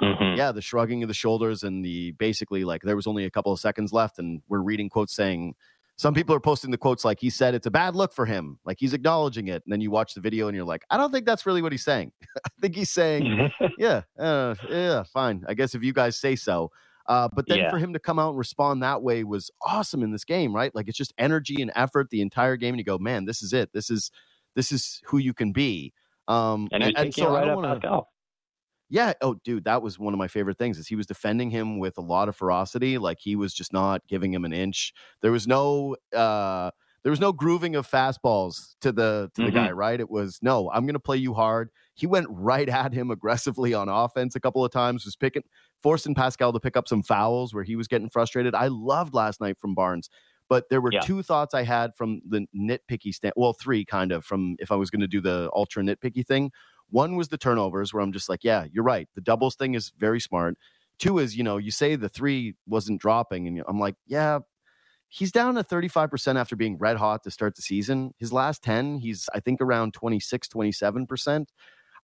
Mm-hmm. yeah, the shrugging of the shoulders and the basically like there was only a couple of seconds left, and we're reading quotes saying some people are posting the quotes like he said it's a bad look for him, like he's acknowledging it, and then you watch the video and you're like, I don't think that's really what he's saying. [LAUGHS] I think he's saying, mm-hmm. yeah, uh, yeah, fine. I guess if you guys say so. Uh, but then yeah. for him to come out and respond that way was awesome in this game, right? Like it's just energy and effort the entire game, and you go, man, this is it. This is this is who you can be. Um,
and, and, and so right I don't want to.
Yeah. Oh, dude, that was one of my favorite things. Is he was defending him with a lot of ferocity. Like he was just not giving him an inch. There was no. uh there was no grooving of fastballs to the to the mm-hmm. guy, right? It was no, I'm going to play you hard. He went right [LAUGHS] at him aggressively on offense a couple of times, was picking forcing Pascal to pick up some fouls where he was getting frustrated. I loved last night from Barnes, but there were yeah. two thoughts I had from the nitpicky stand. Well, three kind of from if I was going to do the ultra nitpicky thing. One was the turnovers, where I'm just like, yeah, you're right. The doubles thing is very smart. Two is, you know, you say the three wasn't dropping, and I'm like, yeah, he's down to 35% after being red hot to start the season. His last 10, he's, I think, around 26, 27%.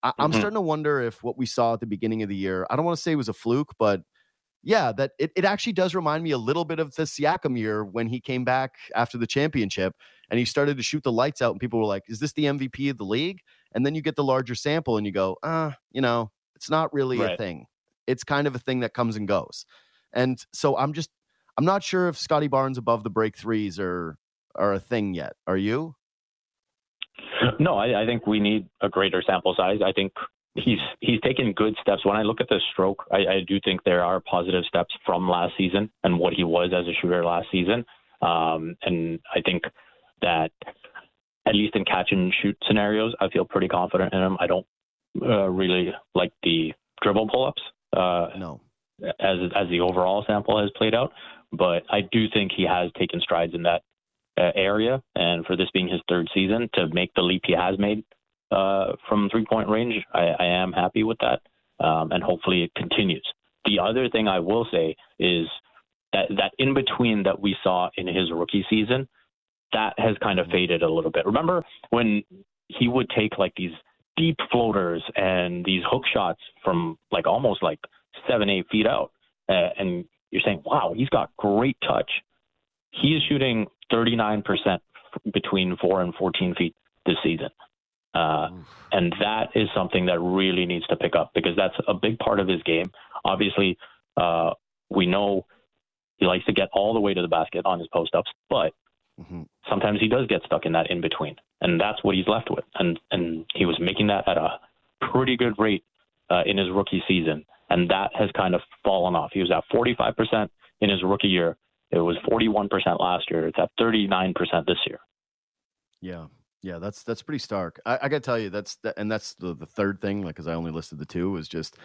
I, am mm-hmm. starting to wonder if what we saw at the beginning of the year, I don't want to say it was a fluke, but yeah, that it, it actually does remind me a little bit of the Siakam year when he came back after the championship and he started to shoot the lights out, and people were like, Is this the MVP of the league? And then you get the larger sample and you go, uh, you know, it's not really right. a thing. It's kind of a thing that comes and goes. And so I'm just I'm not sure if Scottie Barnes above the break threes are are a thing yet. Are you?
No, I, I think we need a greater sample size. I think he's he's taken good steps. When I look at the stroke, I, I do think there are positive steps from last season and what he was as a shooter last season. Um, and I think that at least in catch and shoot scenarios, I feel pretty confident in him. I don't uh, really like the dribble pull ups. Uh,
no.
As as the overall sample has played out, but I do think he has taken strides in that uh, area, and for this being his third season, to make the leap he has made uh, from three point range, I, I, am happy with that, um, and hopefully it continues. The other thing I will say is that that in between that we saw in his rookie season, that has kind of mm-hmm. faded a little bit. Remember when he would take like these deep floaters and these hook shots from like almost like seven, eight feet out, uh, and you're saying, wow, he's got great touch. He is shooting 39% between four and 14 feet this season. Uh, and that is something that really needs to pick up because that's a big part of his game. Obviously, uh, we know he likes to get all the way to the basket on his post ups, but mm-hmm. sometimes he does get stuck in that in between, and that's what he's left with. And and he was making that at a pretty good rate uh, in his rookie season, and that has kind of fallen off. He was at 45% in his rookie year. It was 41% last year. It's at 39% this year.
Yeah. Yeah, that's that's pretty stark. I, I gotta tell you, that's and that's the, the third thing, like because I only listed the two, is just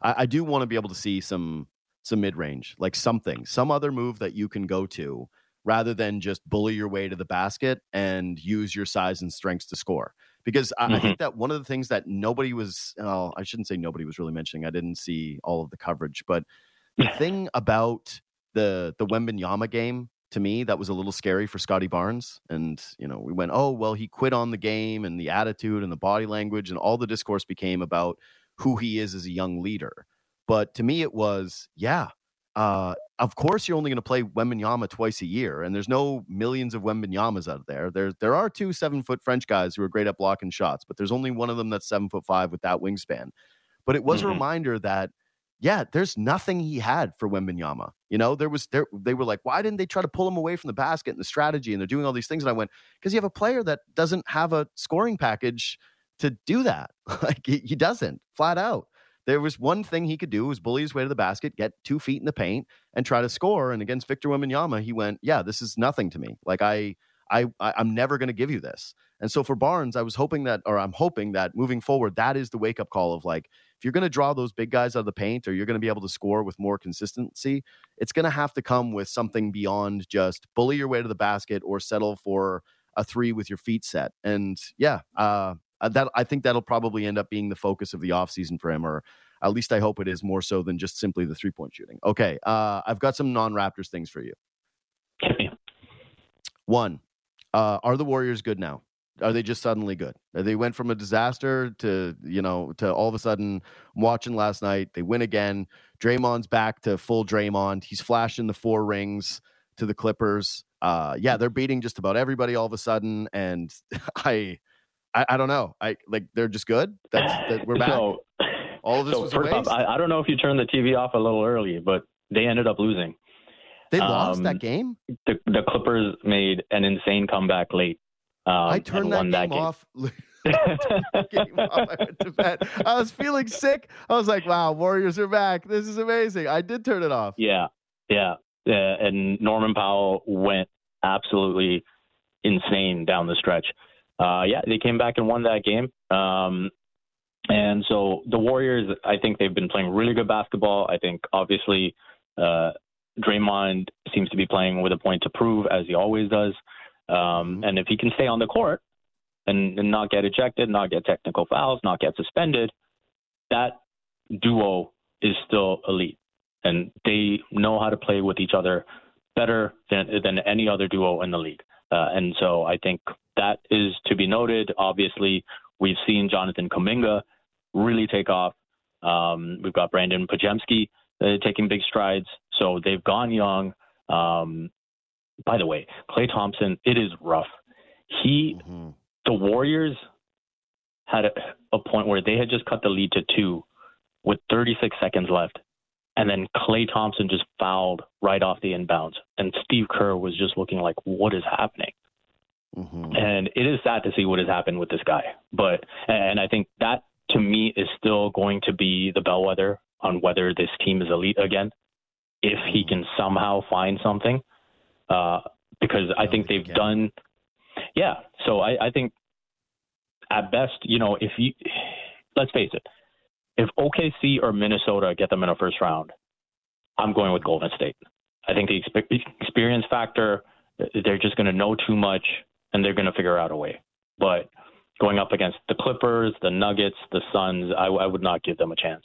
I, I do want to be able to see some some mid range, like something, some other move that you can go to rather than just bully your way to the basket and use your size and strengths to score. Because I, mm-hmm. I think that one of the things that nobody was, well, I shouldn't say nobody was really mentioning. I didn't see all of the coverage, but the thing about the the Wembanyama game to me that was a little scary for Scottie Barnes. And you know, we went, oh well, he quit on the game and the attitude and the body language and all the discourse became about who he is as a young leader. But to me, it was, yeah, uh, of course, you're only going to play Wembanyama twice a year, and there's no millions of Wembanyama's out there. There, there are two seven foot French guys who are great at blocking shots, but there's only one of them that's seven foot five with that wingspan. But it was mm-hmm. a reminder that, yeah, there's nothing he had for Wembanyama. You know, there was there they were like, why didn't they try to pull him away from the basket and the strategy? And they're doing all these things, and I went because you have a player that doesn't have a scoring package to do that. [LAUGHS] like he, he doesn't flat out there was one thing he could do was bully his way to the basket, get two feet in the paint, and try to score. And against Victor Wembanyama, he went, "Yeah, this is nothing to me. Like I, I, I am never going to give you this." And so for Barnes, I was hoping that, or I'm hoping that moving forward, that is the wake up call of like, if you're going to draw those big guys out of the paint, or you're going to be able to score with more consistency, it's going to have to come with something beyond just bully your way to the basket or settle for a three with your feet set. And yeah, uh, uh, that I think that'll probably end up being the focus of the offseason for him, or at least I hope it is more so than just simply the three point shooting. Okay, uh, I've got some non Raptors things for you. One, uh, are the Warriors good now? Are they just suddenly good? They went from a disaster to you know to all of a sudden watching last night. They win again. Draymond's back to full Draymond. He's flashing the four rings to the Clippers. Uh, yeah, they're beating just about everybody all of a sudden, and [LAUGHS] I I, I don't know. I like they're just good. That's that we're back. So, All of this so was first off,
I, I, don't know if you turned the TV off a little early, but they ended up losing.
They um, lost that game.
The, the Clippers made an insane comeback late. Um,
I turned that, game, [LAUGHS] [LAUGHS] that game off. I went to bed. I was feeling sick. I was like, "Wow, Warriors are back! This is amazing." I did turn it off.
Yeah, yeah. Uh, and Norman Powell went absolutely insane down the stretch uh, yeah, they came back and won that game. Um, and so the Warriors, I think they've been playing really good basketball. I think obviously uh, Draymond seems to be playing with a point to prove, as he always does. Um, mm-hmm. and if he can stay on the court, and, and not get ejected, not get technical fouls, not get suspended, that duo is still elite. And they know how to play with each other better than, than any other duo in the league. Uh, and so I think that is to be noted. Obviously, we've seen Jonathan Kuminga really take off. Um, we've got Brandon Podziemski uh, taking big strides. So they've gone young. Um, by the way, Klay Thompson, it is rough. He, mm-hmm. the Warriors had a, a point where they had just cut the lead to two with 36 seconds left. And then Klay Thompson just fouled right off the inbounds. And Steve Kerr was just looking like, what is happening? Mm-hmm. And it is sad to see what has happened with this guy. But, and I think that to me is still going to be the bellwether on whether this team is elite again. If he mm-hmm. can somehow find something, uh, because I think they've done, yeah. So I, I think at best, you know, if you, let's face it, if OKC or Minnesota get them in a first round, I'm going with Golden State. I think the experience factor, they're just going to know too much and they're going to figure out a way. But going up against the Clippers, the Nuggets, the Suns, I, I would not give them a chance.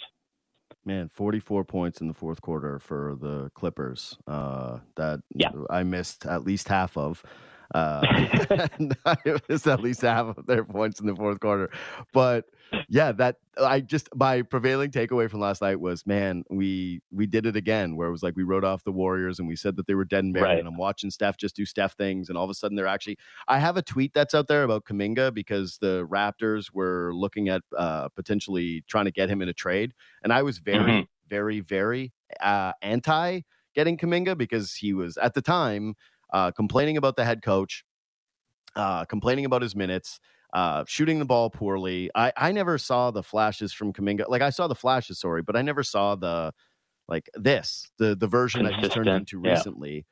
Man, 44 points in the fourth quarter for the Clippers. Uh, that
yeah.
I missed at least half of. Uh, [LAUGHS] missed at least half of their points in the fourth quarter. But yeah, that I just my prevailing takeaway from last night was, man, we we did it again. Where it was like we wrote off the Warriors and we said that they were dead and buried. Right. And I'm watching Steph just do Steph things, and all of a sudden they're actually. I have a tweet that's out there about Kuminga because the Raptors were looking at uh, potentially trying to get him in a trade, and I was very, mm-hmm. very, very uh, anti getting Kuminga because he was at the time uh, complaining about the head coach, uh, complaining about his minutes uh, shooting the ball poorly. I, I never saw the flashes from Kuminga. Like I saw the flashes, sorry, but I never saw the like this, the the version that he's turned into yeah. recently.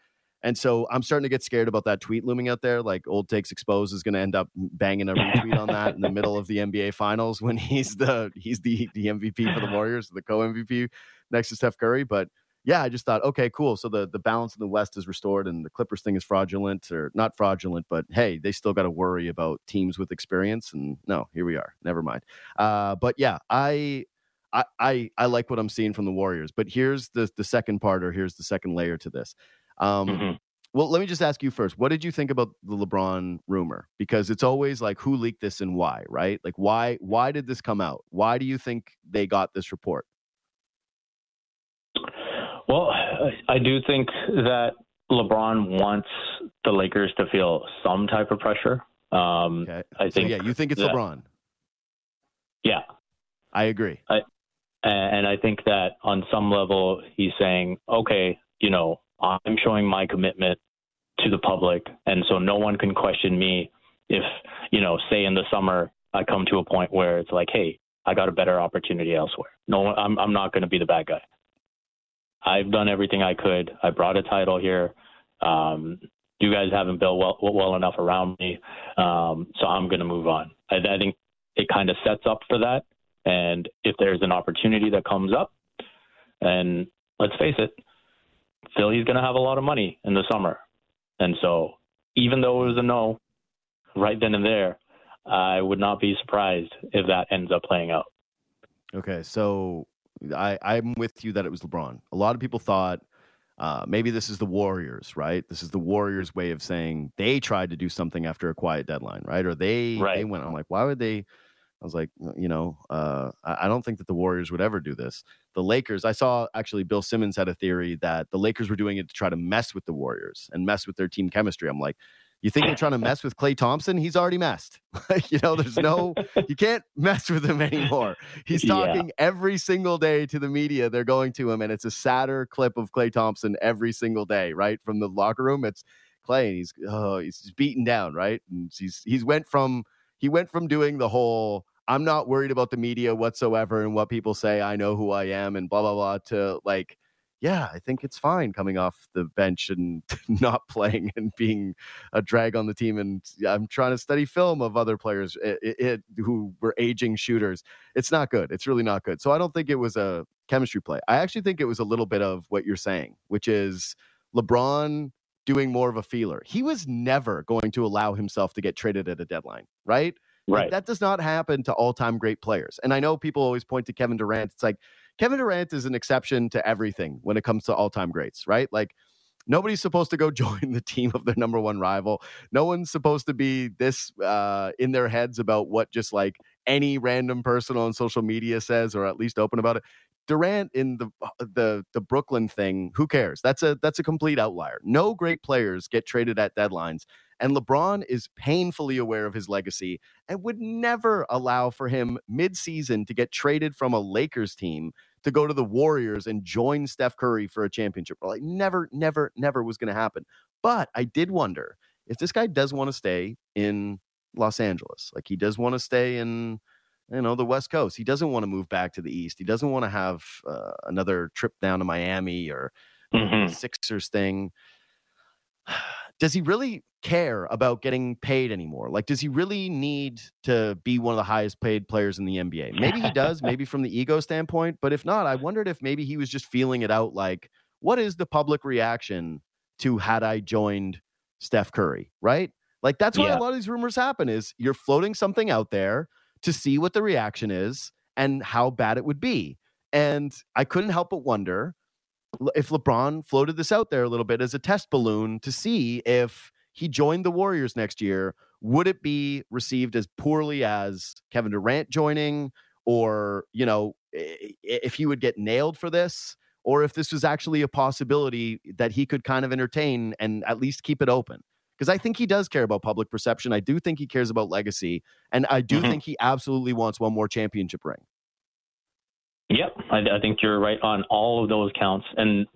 And so I'm starting to get scared about that tweet looming out there. Like old takes exposed is going to end up banging a [LAUGHS] retweet on that in the middle of the NBA finals when he's the he's the the MVP for the [LAUGHS] Warriors, the co MVP next to Steph Curry. But yeah, I just thought, okay, cool. So the the balance in the West is restored, and the Clippers thing is fraudulent, or not fraudulent, but hey, they still got to worry about teams with experience. And no, here we are. Never mind. Uh, but yeah, I. I, I, I like what I'm seeing from the Warriors, but here's the the second part, or here's the second layer to this. Um, mm-hmm. Well, let me just ask you first. What did you think about the LeBron rumor? Because it's always like who leaked this and why, right? Like why why did this come out? Why do you think they got this report?
Well, I do think that LeBron wants the Lakers to feel some type of pressure. Um, okay. I think.
So yeah, you think it's
that,
LeBron?
Yeah,
I agree.
I, and I think that on some level, he's saying, okay, you know, I'm showing my commitment to the public, and so no one can question me if, you know, say in the summer I come to a point where it's like, hey, I got a better opportunity elsewhere. No, I'm I'm not going to be the bad guy. I've done everything I could. I brought a title here. Um, you guys haven't built well, well enough around me, um, so I'm going to move on. I, I think it kind of sets up for that. And if there's an opportunity that comes up, and let's face it, Philly's going to have a lot of money in the summer. And so, even though it was a no right then and there, I would not be surprised if that ends up playing out.
Okay, so I, I'm with you that it was LeBron. A lot of people thought uh, maybe this is the Warriors, right? This is the Warriors' way of saying they tried to do something after a quiet deadline, right? Or they right. they went. I'm like, why would they? I was like, you know, uh, I don't think that the Warriors would ever do this. The Lakers, I saw actually Bill Simmons had a theory that the Lakers were doing it to try to mess with the Warriors and mess with their team chemistry. I'm like, you think you're trying to mess with Klay Thompson? He's already messed. [LAUGHS] you know, there's no, you can't mess with him anymore. He's talking yeah. every single day to the media. They're going to him, and it's a sadder clip of Klay Thompson every single day, right? From the locker room. It's Klay, and he's, oh, he's beaten down, right? And he's, he's went from, he went from doing the whole, I'm not worried about the media whatsoever and what people say. I know who I am and blah, blah, blah, to like, yeah, I think it's fine coming off the bench and [LAUGHS] not playing and being a drag on the team. And I'm trying to study film of other players it, it, who were aging shooters. It's not good. It's really not good. So I don't think it was a chemistry play. I actually think it was a little bit of what you're saying, which is LeBron doing more of a feeler. He was never going to allow himself to get traded at a deadline, right? Like,
Right.
that does not happen to all-time great players. And I know people always point to Kevin Durant. It's like Kevin Durant is an exception to everything when it comes to all-time greats, right? Like nobody's supposed to go [LAUGHS] join the team of their number one rival. No one's supposed to be this uh, in their heads about what just like any random person on social media says, or at least open about it. Durant in the the the Brooklyn thing, who cares? That's a that's a complete outlier. No great players get traded at deadlines, and LeBron is painfully aware of his legacy and would never allow for him mid-season to get traded from a Lakers team to go to the Warriors and join Steph Curry for a championship. Like never, never, never was going to happen. But I did wonder if this guy does want to stay in Los Angeles, like he does want to stay in, you know, the West Coast. He doesn't want to move back to the East. He doesn't want to have uh, another trip down to Miami or
Mhm.
Sixers thing. Does he really care about getting paid anymore? Like, does he really need to be one of the highest paid players in the NBA? Maybe he does, [LAUGHS] maybe from the ego standpoint. But if not, I wondered if maybe he was just feeling it out like, what is the public reaction to had I joined Steph Curry, right? Like, that's why
Yeah.
a lot of these rumors happen is you're floating something out there to see what the reaction is and how bad it would be. And I couldn't help but wonder if LeBron floated this out there a little bit as a test balloon to see if he joined the Warriors next year, would it be received as poorly as Kevin Durant joining, or you know, if he would get nailed for this, or if this was actually a possibility that he could kind of entertain and at least keep it open. Because I think he does care about public perception. I do think he cares about legacy, and I do
Mhm.
think he absolutely wants one more championship ring.
Yep, I, I think you're right on all of those counts. And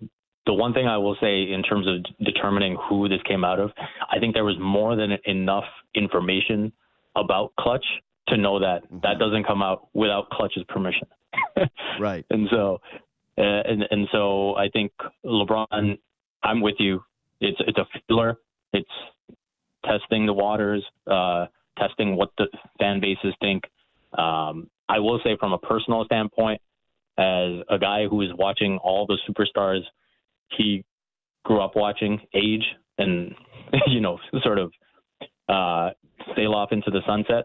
the one thing I will say in terms of determining who this came out of, I think there was more than enough information about Klutch to know that
Mhm.
that doesn't come out without Klutch's permission. [LAUGHS]
Right.
and so, uh, and and so I think LeBron, I'm with you. It's it's a feeler. It's testing the waters, uh, testing what the fan bases think. Um, I will say, from a personal standpoint, as a guy who is watching all the superstars he grew up watching age and [LAUGHS] you know sort of uh, sail off into the sunset.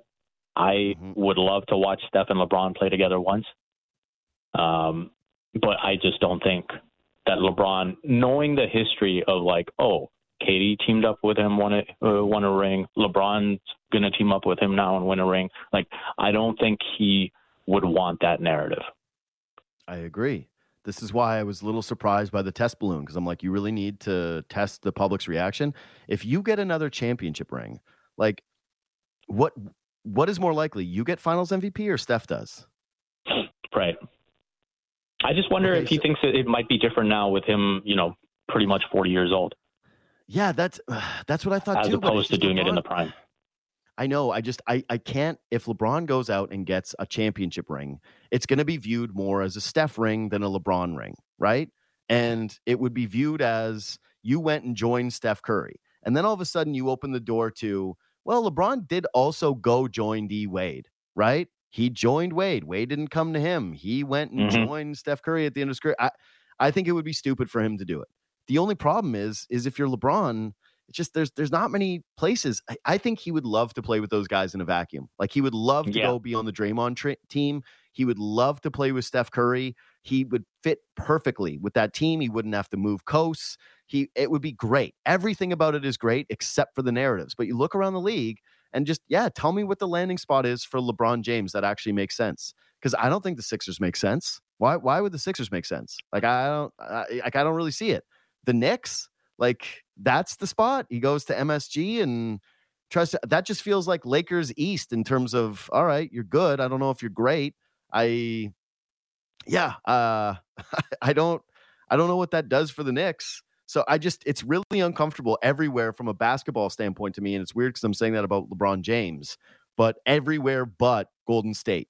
I
Mhm.
would love to watch Steph and LeBron play together once. Um, but I just don't think that LeBron, knowing the history of like, oh, KD teamed up with him, won a uh, won a ring. LeBron's gonna team up with him now and win a ring. Like, I don't think he would want that narrative.
I agree. This is why I was a little surprised by the test balloon because I'm like, you really need to test the public's reaction. If you get another championship ring, like, what what is more likely? You get Finals MVP or Steph does?
Right. I just wonder
Okay,
if he
so-
thinks that it might be different now with him, you know, pretty much 40 years old,
Yeah, that's [SIGHS] that's what I thought
as
too. it's
opposed to doing it in the prime.
I know. I just I I can't. If LeBron goes out and gets a championship ring, it's going to be viewed more as a Steph ring than a LeBron ring, right? And it would be viewed as you went and joined Steph Curry, and then all of a sudden you open the door to well, LeBron did also go join D Wade, right? He joined Wade. Wade didn't come to him. He went and
Mhm.
joined Steph Curry at the end of his career. I, I think it would be stupid for him to do it. The only problem is, is if you're LeBron, it's just there's there's not many places. I, I think he would love to play with those guys in a vacuum. Like he would love to
Yeah.
go be on the Draymond tra- team. He would love to play with Steph Curry. He would fit perfectly with that team. He wouldn't have to move coasts. He it would be great. Everything about it is great except for the narratives. But you look around the league and just yeah, tell me what the landing spot is for LeBron James that actually makes sense. Because I don't think the Sixers make sense. Why why would the Sixers make sense? Like I don't I, like I don't really see it. The Knicks, like that's the spot. He goes to MSG and tries to. That just feels like Lakers East in terms of all right, you're good. I don't know if you're great. I, yeah, uh, [LAUGHS] I don't, I don't know what that does for the Knicks. So I just, it's really uncomfortable everywhere from a basketball standpoint to me, and it's weird because I'm saying that about LeBron James, but everywhere but Golden State.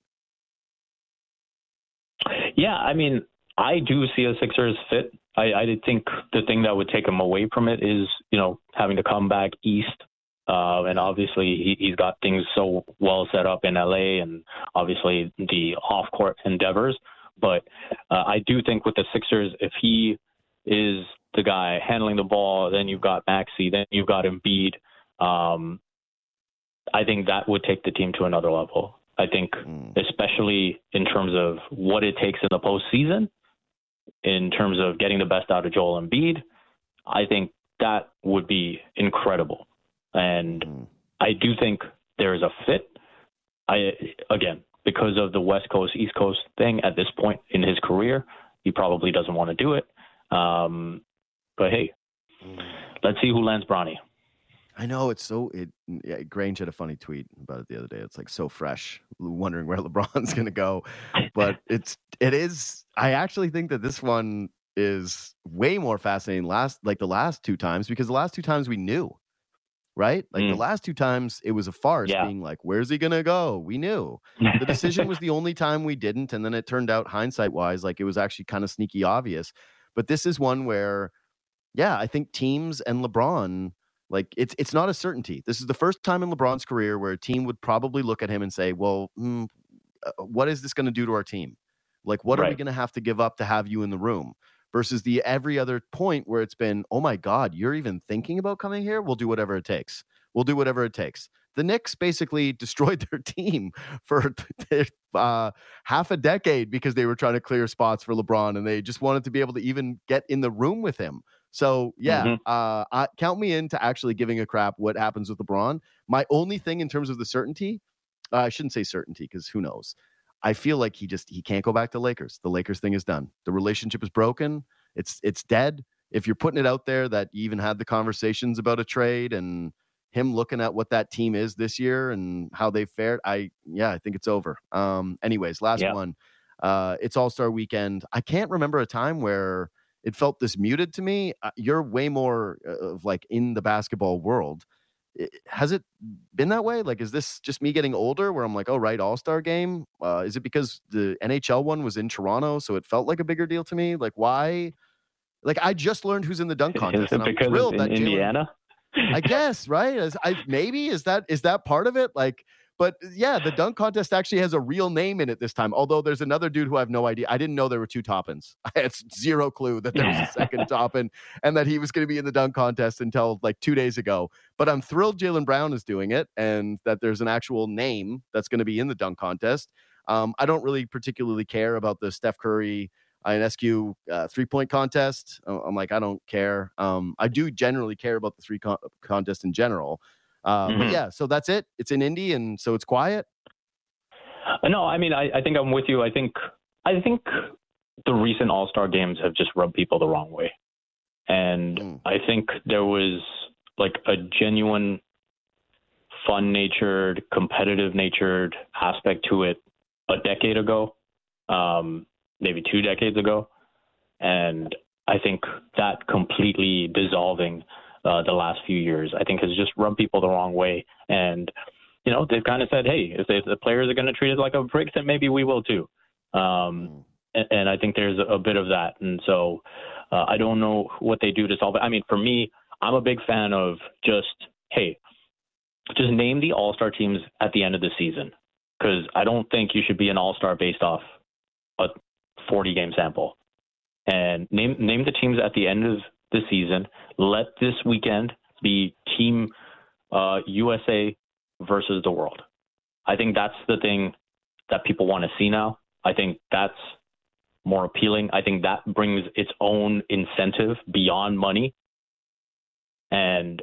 Yeah, I mean, I do see a Sixers fit. I, I did think the thing that would take him away from it is, you know, having to come back east. Uh, and obviously, he, he's got things so well set up in LA and obviously the off court endeavors. But uh, I do think with the Sixers, if he is the guy handling the ball. Then you've got Maxey. Then you've got Embiid. Um, I think that would take the team to another level. I think,
Mm.
especially in terms of what it takes in the postseason, in terms of getting the best out of Joel Embiid, I think that would be incredible. And
Mm.
I do think there is a fit. I again because of the West Coast East Coast thing at this point in his career, he probably doesn't want to do it. Um, but hey, let's see who lands Bronny.
I know it's so. It yeah, Grange had a funny tweet about it the other day. It's like so fresh, wondering where [LAUGHS] LeBron's going to go, but [LAUGHS] it's it is. I actually think that this one is way more fascinating. Last like the last two times because the last two times we knew, right? Like the
Mm.
last two times it was a farce,
Yeah.
being like, "Where's he going to go?" We knew the decision was the only time we didn't, and then it turned out hindsight wise, like it was actually kind of sneaky obvious. But this is one where, yeah, I think teams and LeBron like it's it's not a certainty. This is the first time in LeBron's career where a team would probably look at him and say, "Well, hmm, uh, what is this going to do to our team? Like, what are we going to have to give up to have you in the room?" Versus the every other point where it's been, "Oh my God, you're even thinking about coming here? We'll do whatever it takes. We'll do whatever it takes." The Knicks basically [LAUGHS] destroyed their team for [LAUGHS] uh, half a decade because they were trying to clear spots for LeBron and they just wanted to be able to even get in the room with him. So yeah,
Mhm.
uh, I, count me into actually giving a crap what happens with LeBron. My only thing in terms of the certainty, uh, I shouldn't say certainty because who knows. I feel like he just he can't go back to Lakers. The Lakers thing is done. The relationship is broken. It's it's dead. If you're putting it out there that you even had the conversations about a trade and him looking at what that team is this year and how they fared, I yeah, I think it's over. Um, anyways, last
Yeah.
one. Uh, it's All Star Weekend. I can't remember a time where it felt this muted to me. Uh, you're way more uh, of like in the basketball world. Has it been that way? Like, is this just me getting older where I'm like, oh, right, All Star game? Uh, is it because the NHL one was in Toronto, so it felt like a bigger deal to me? Like, why? Like, I just learned who's in the dunk [LAUGHS] contest, and I'm thrilled
in
that
Indiana?
I [LAUGHS] guess, right? As I maybe is that is that part of it? Like, but yeah, the dunk contest actually has a real name in it this time. Although there's another dude who I have no idea. I didn't know there were two Toppins. [LAUGHS] I had zero clue that there was a second [LAUGHS] Toppin and that he was going to be in the dunk contest until like two days ago. But I'm thrilled Jaylen Brown is doing it and that there's an actual name that's going to be in the dunk contest. Um, I don't really particularly care about the Steph Curry Ionescu uh, three point contest. Uh, I'm like, I don't care. Um, I do generally care about the three con- contest in general. Uh, But
Mhm.
yeah, so that's it. It's in Indy, and so it's quiet.
Uh, No, I mean, I, I think I'm with you. I think I think the recent All Star games have just rubbed people the wrong way, and
Mm.
I think there was like a genuine, fun-natured, competitive-natured aspect to it a decade ago, um, maybe two decades ago, and I think that completely dissolving uh, the last few years, I think, has just rubbed people the wrong way, and you know, they've kind of said, hey, if, they, if the players are going to treat it like a brick, then maybe we will too. Um, and, and I think there's a bit of that. And so uh, I don't know what they do to solve it. I mean, for me, I'm a big fan of just, hey, just name the all star teams at the end of the season. Because I don't think you should be an all star based off a 40 game sample. And name name the teams at the end of the season. Let this weekend be Team uh, USA versus the world. I think that's the thing that people want to see now. I think that's more appealing. I think that brings its own incentive beyond money. And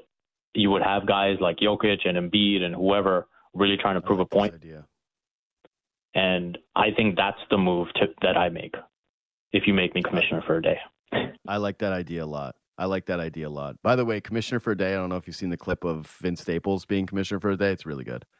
you would have guys like Jokic and Embiid and whoever really trying to prove a
I like this
point.
Idea.
And I think that's the move to, that I make if you make me commissioner for a day.
I like that idea a lot. I like that idea a lot. By the way, commissioner for a day. I don't know if you've seen the clip of Vince Staples being commissioner for a day. It's really good. [LAUGHS]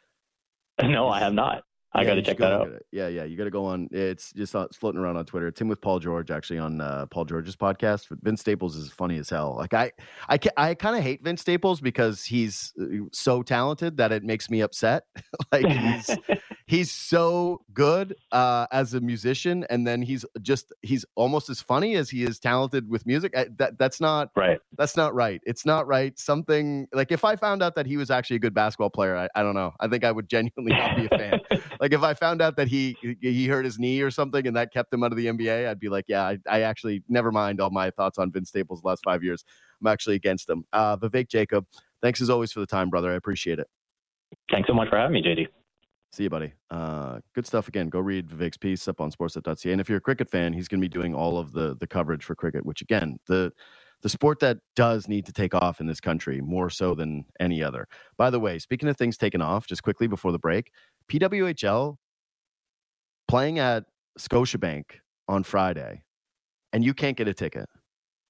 No, I have not. I
Yeah,
got to check that out.
Yeah, yeah, you got to go on. It's just uh, it's floating around on Twitter. It's him with Paul George actually on uh, Paul George's podcast. But Vince Staples is funny as hell. Like I, I, I kind of hate Vince Staples because he's uh, so talented that it makes me upset. [LAUGHS] like he's [LAUGHS] he's so good uh, as a musician, and then he's just he's almost as funny as he is talented with music. I, that that's not
right.
that's not right. It's not right. Something like if I found out that he was actually a good basketball player, I, I don't know. I think I would genuinely not be a fan. [LAUGHS] like if I found out that he he hurt his knee or something and that kept him out of the NBA, I'd be like, yeah, I, I actually never mind all my thoughts on Vince Staples the last five years. I'm actually against him. Uh, Vivek Jacob, thanks as always for the time, brother. I appreciate it.
Thanks so much for having me, JD.
See you, buddy. Uh, good stuff again. Go read Vivek's piece up on sportsnet.ca. And if you're a cricket fan, he's going to be doing all of the the coverage for cricket, which again, the the sport that does need to take off in this country more so than any other. By the way, speaking of things taking off, just quickly before the break, PWHL playing at Scotiabank on Friday, and you can't get a ticket.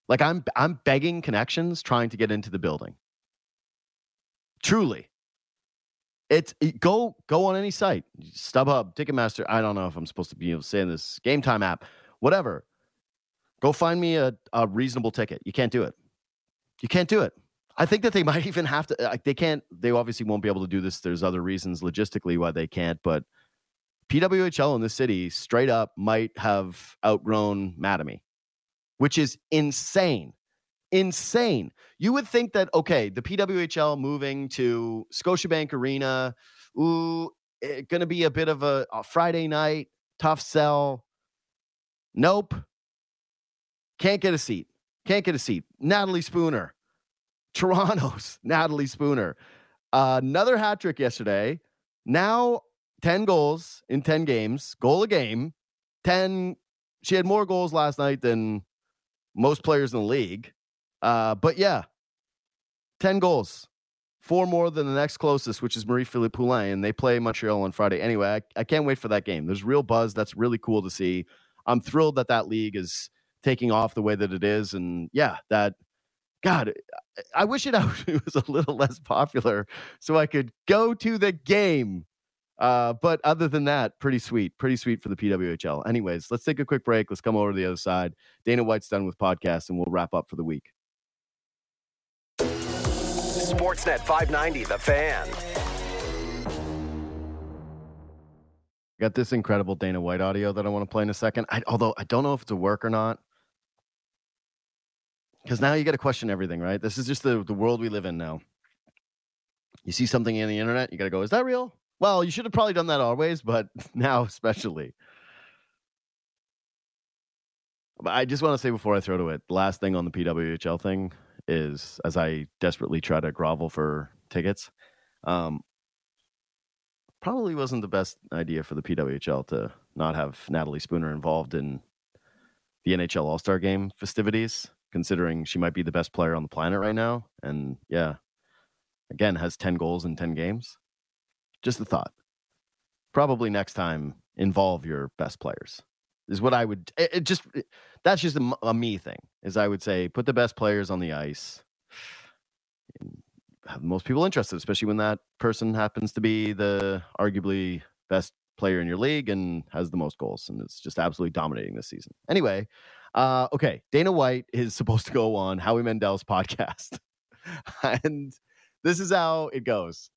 Like I'm I'm begging connections trying to get into the building. Truly. It's it, go go on any site, StubHub, Ticketmaster. I don't know if I'm supposed to be able to say in this Game Time app, whatever. Go find me a, a reasonable ticket. You can't do it. You can't do it. I think that they [LAUGHS] might even have to. Like, they can't. They obviously won't be able to do this. There's other reasons logistically why they can't. But PWHL in the city straight up might have outgrown Mattamy, which is insane. Insane. You would think that okay, the PWHL moving to Scotiabank Arena, ooh, eh, going to be a bit of a, a Friday night tough sell. Nope. Can't get a seat. Can't get a seat. Natalie Spooner, Toronto's [LAUGHS] Natalie Spooner. Uh, another hat trick yesterday. Now 10 goals in 10 games, goal a game. 10, she had more goals last night than most players in the league. Uh, but yeah, 10 goals, four more than the next closest, which is Marie-Philippe Poulin, and they play Montreal on Friday. Anyway, I, I can't wait for that game. There's real buzz. That's really cool to see. I'm thrilled that that league is taking off the way that it is. And yeah, that, God, [LAUGHS] I wish it, was a little less popular so I could go to the game. Uh, but other than that, pretty sweet, pretty sweet for the PWHL. Anyways, let's take a quick break. Let's come over to the other side. Dana White's done with podcasts, and we'll wrap up for the week.
Sportsnet 590, The Fan.
Got this incredible Dana White audio that I want to play in a second. I, although I don't know if it's a work or not, because now you got to question everything, right? This is just the the world we live in now. You see something in the internet, you got to go, "Is that real?" Well, you should have probably done that always, but [LAUGHS] now especially. But I just want to say before I throw to it, the last thing on the PWHL thing is as I desperately try to grovel for tickets, um, probably wasn't the best idea for the PWHL to not have Natalie Spooner involved in the NHL All Star Game festivities, considering she might be the best player on the planet right now. And yeah, again, has 10 goals in 10 games. Just a thought. Probably next time, involve your best players is what I would. It, it just it, that's just a, a, me thing. Is I would say put the best players on the ice. Have most people interested, especially when that person happens to be the arguably best player in your league and has the most goals, and it's just absolutely dominating this season. Anyway, uh, okay, Dana White is supposed to go on Howie Mandel's podcast, [LAUGHS] and this is how it goes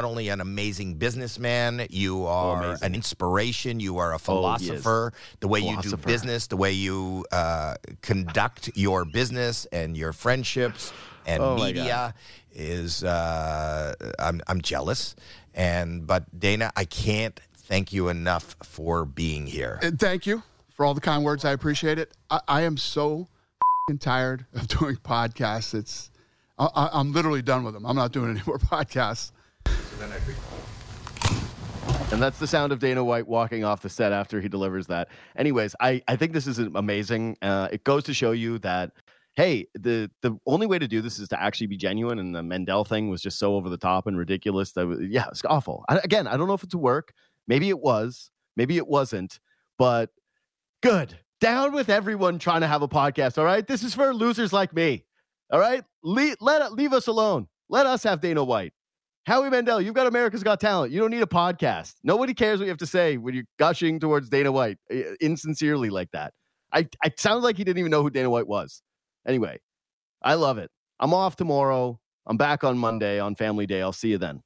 not only an amazing businessman, you are oh, an inspiration. You are a philosopher. Oh, the way philosopher. you do business, the way you uh, conduct your business and your friendships and oh, media is. Uh, I'm I'm jealous, and but Dana, I can't thank you enough for being here.
And thank you for all the kind words. I appreciate it. I, I am so tired of doing podcasts. It's I, I'm literally done with them. I'm not doing any more [LAUGHS] podcasts.
And that's the sound of Dana White walking off the set after he delivers that. Anyways, I, I think this is amazing. Uh, it goes to show you that, hey, the the only way to do this is to actually be genuine. And the Mandel thing was just so over the top and ridiculous. That yeah, it's awful. I, again, I don't know if it's a work. Maybe it was. Maybe it wasn't. But good. Down with everyone trying to have a podcast. All right, this is for losers like me. All right, Le- let leave us alone. Let us have Dana White. Howie Mandel, you've got America's Got Talent. You don't need a podcast. Nobody cares what you have to say when you're gushing towards Dana White insincerely like that. I, I sounded like he didn't even know who Dana White was. Anyway, I love it. I'm off tomorrow. I'm back on Monday on Family Day. I'll see you then.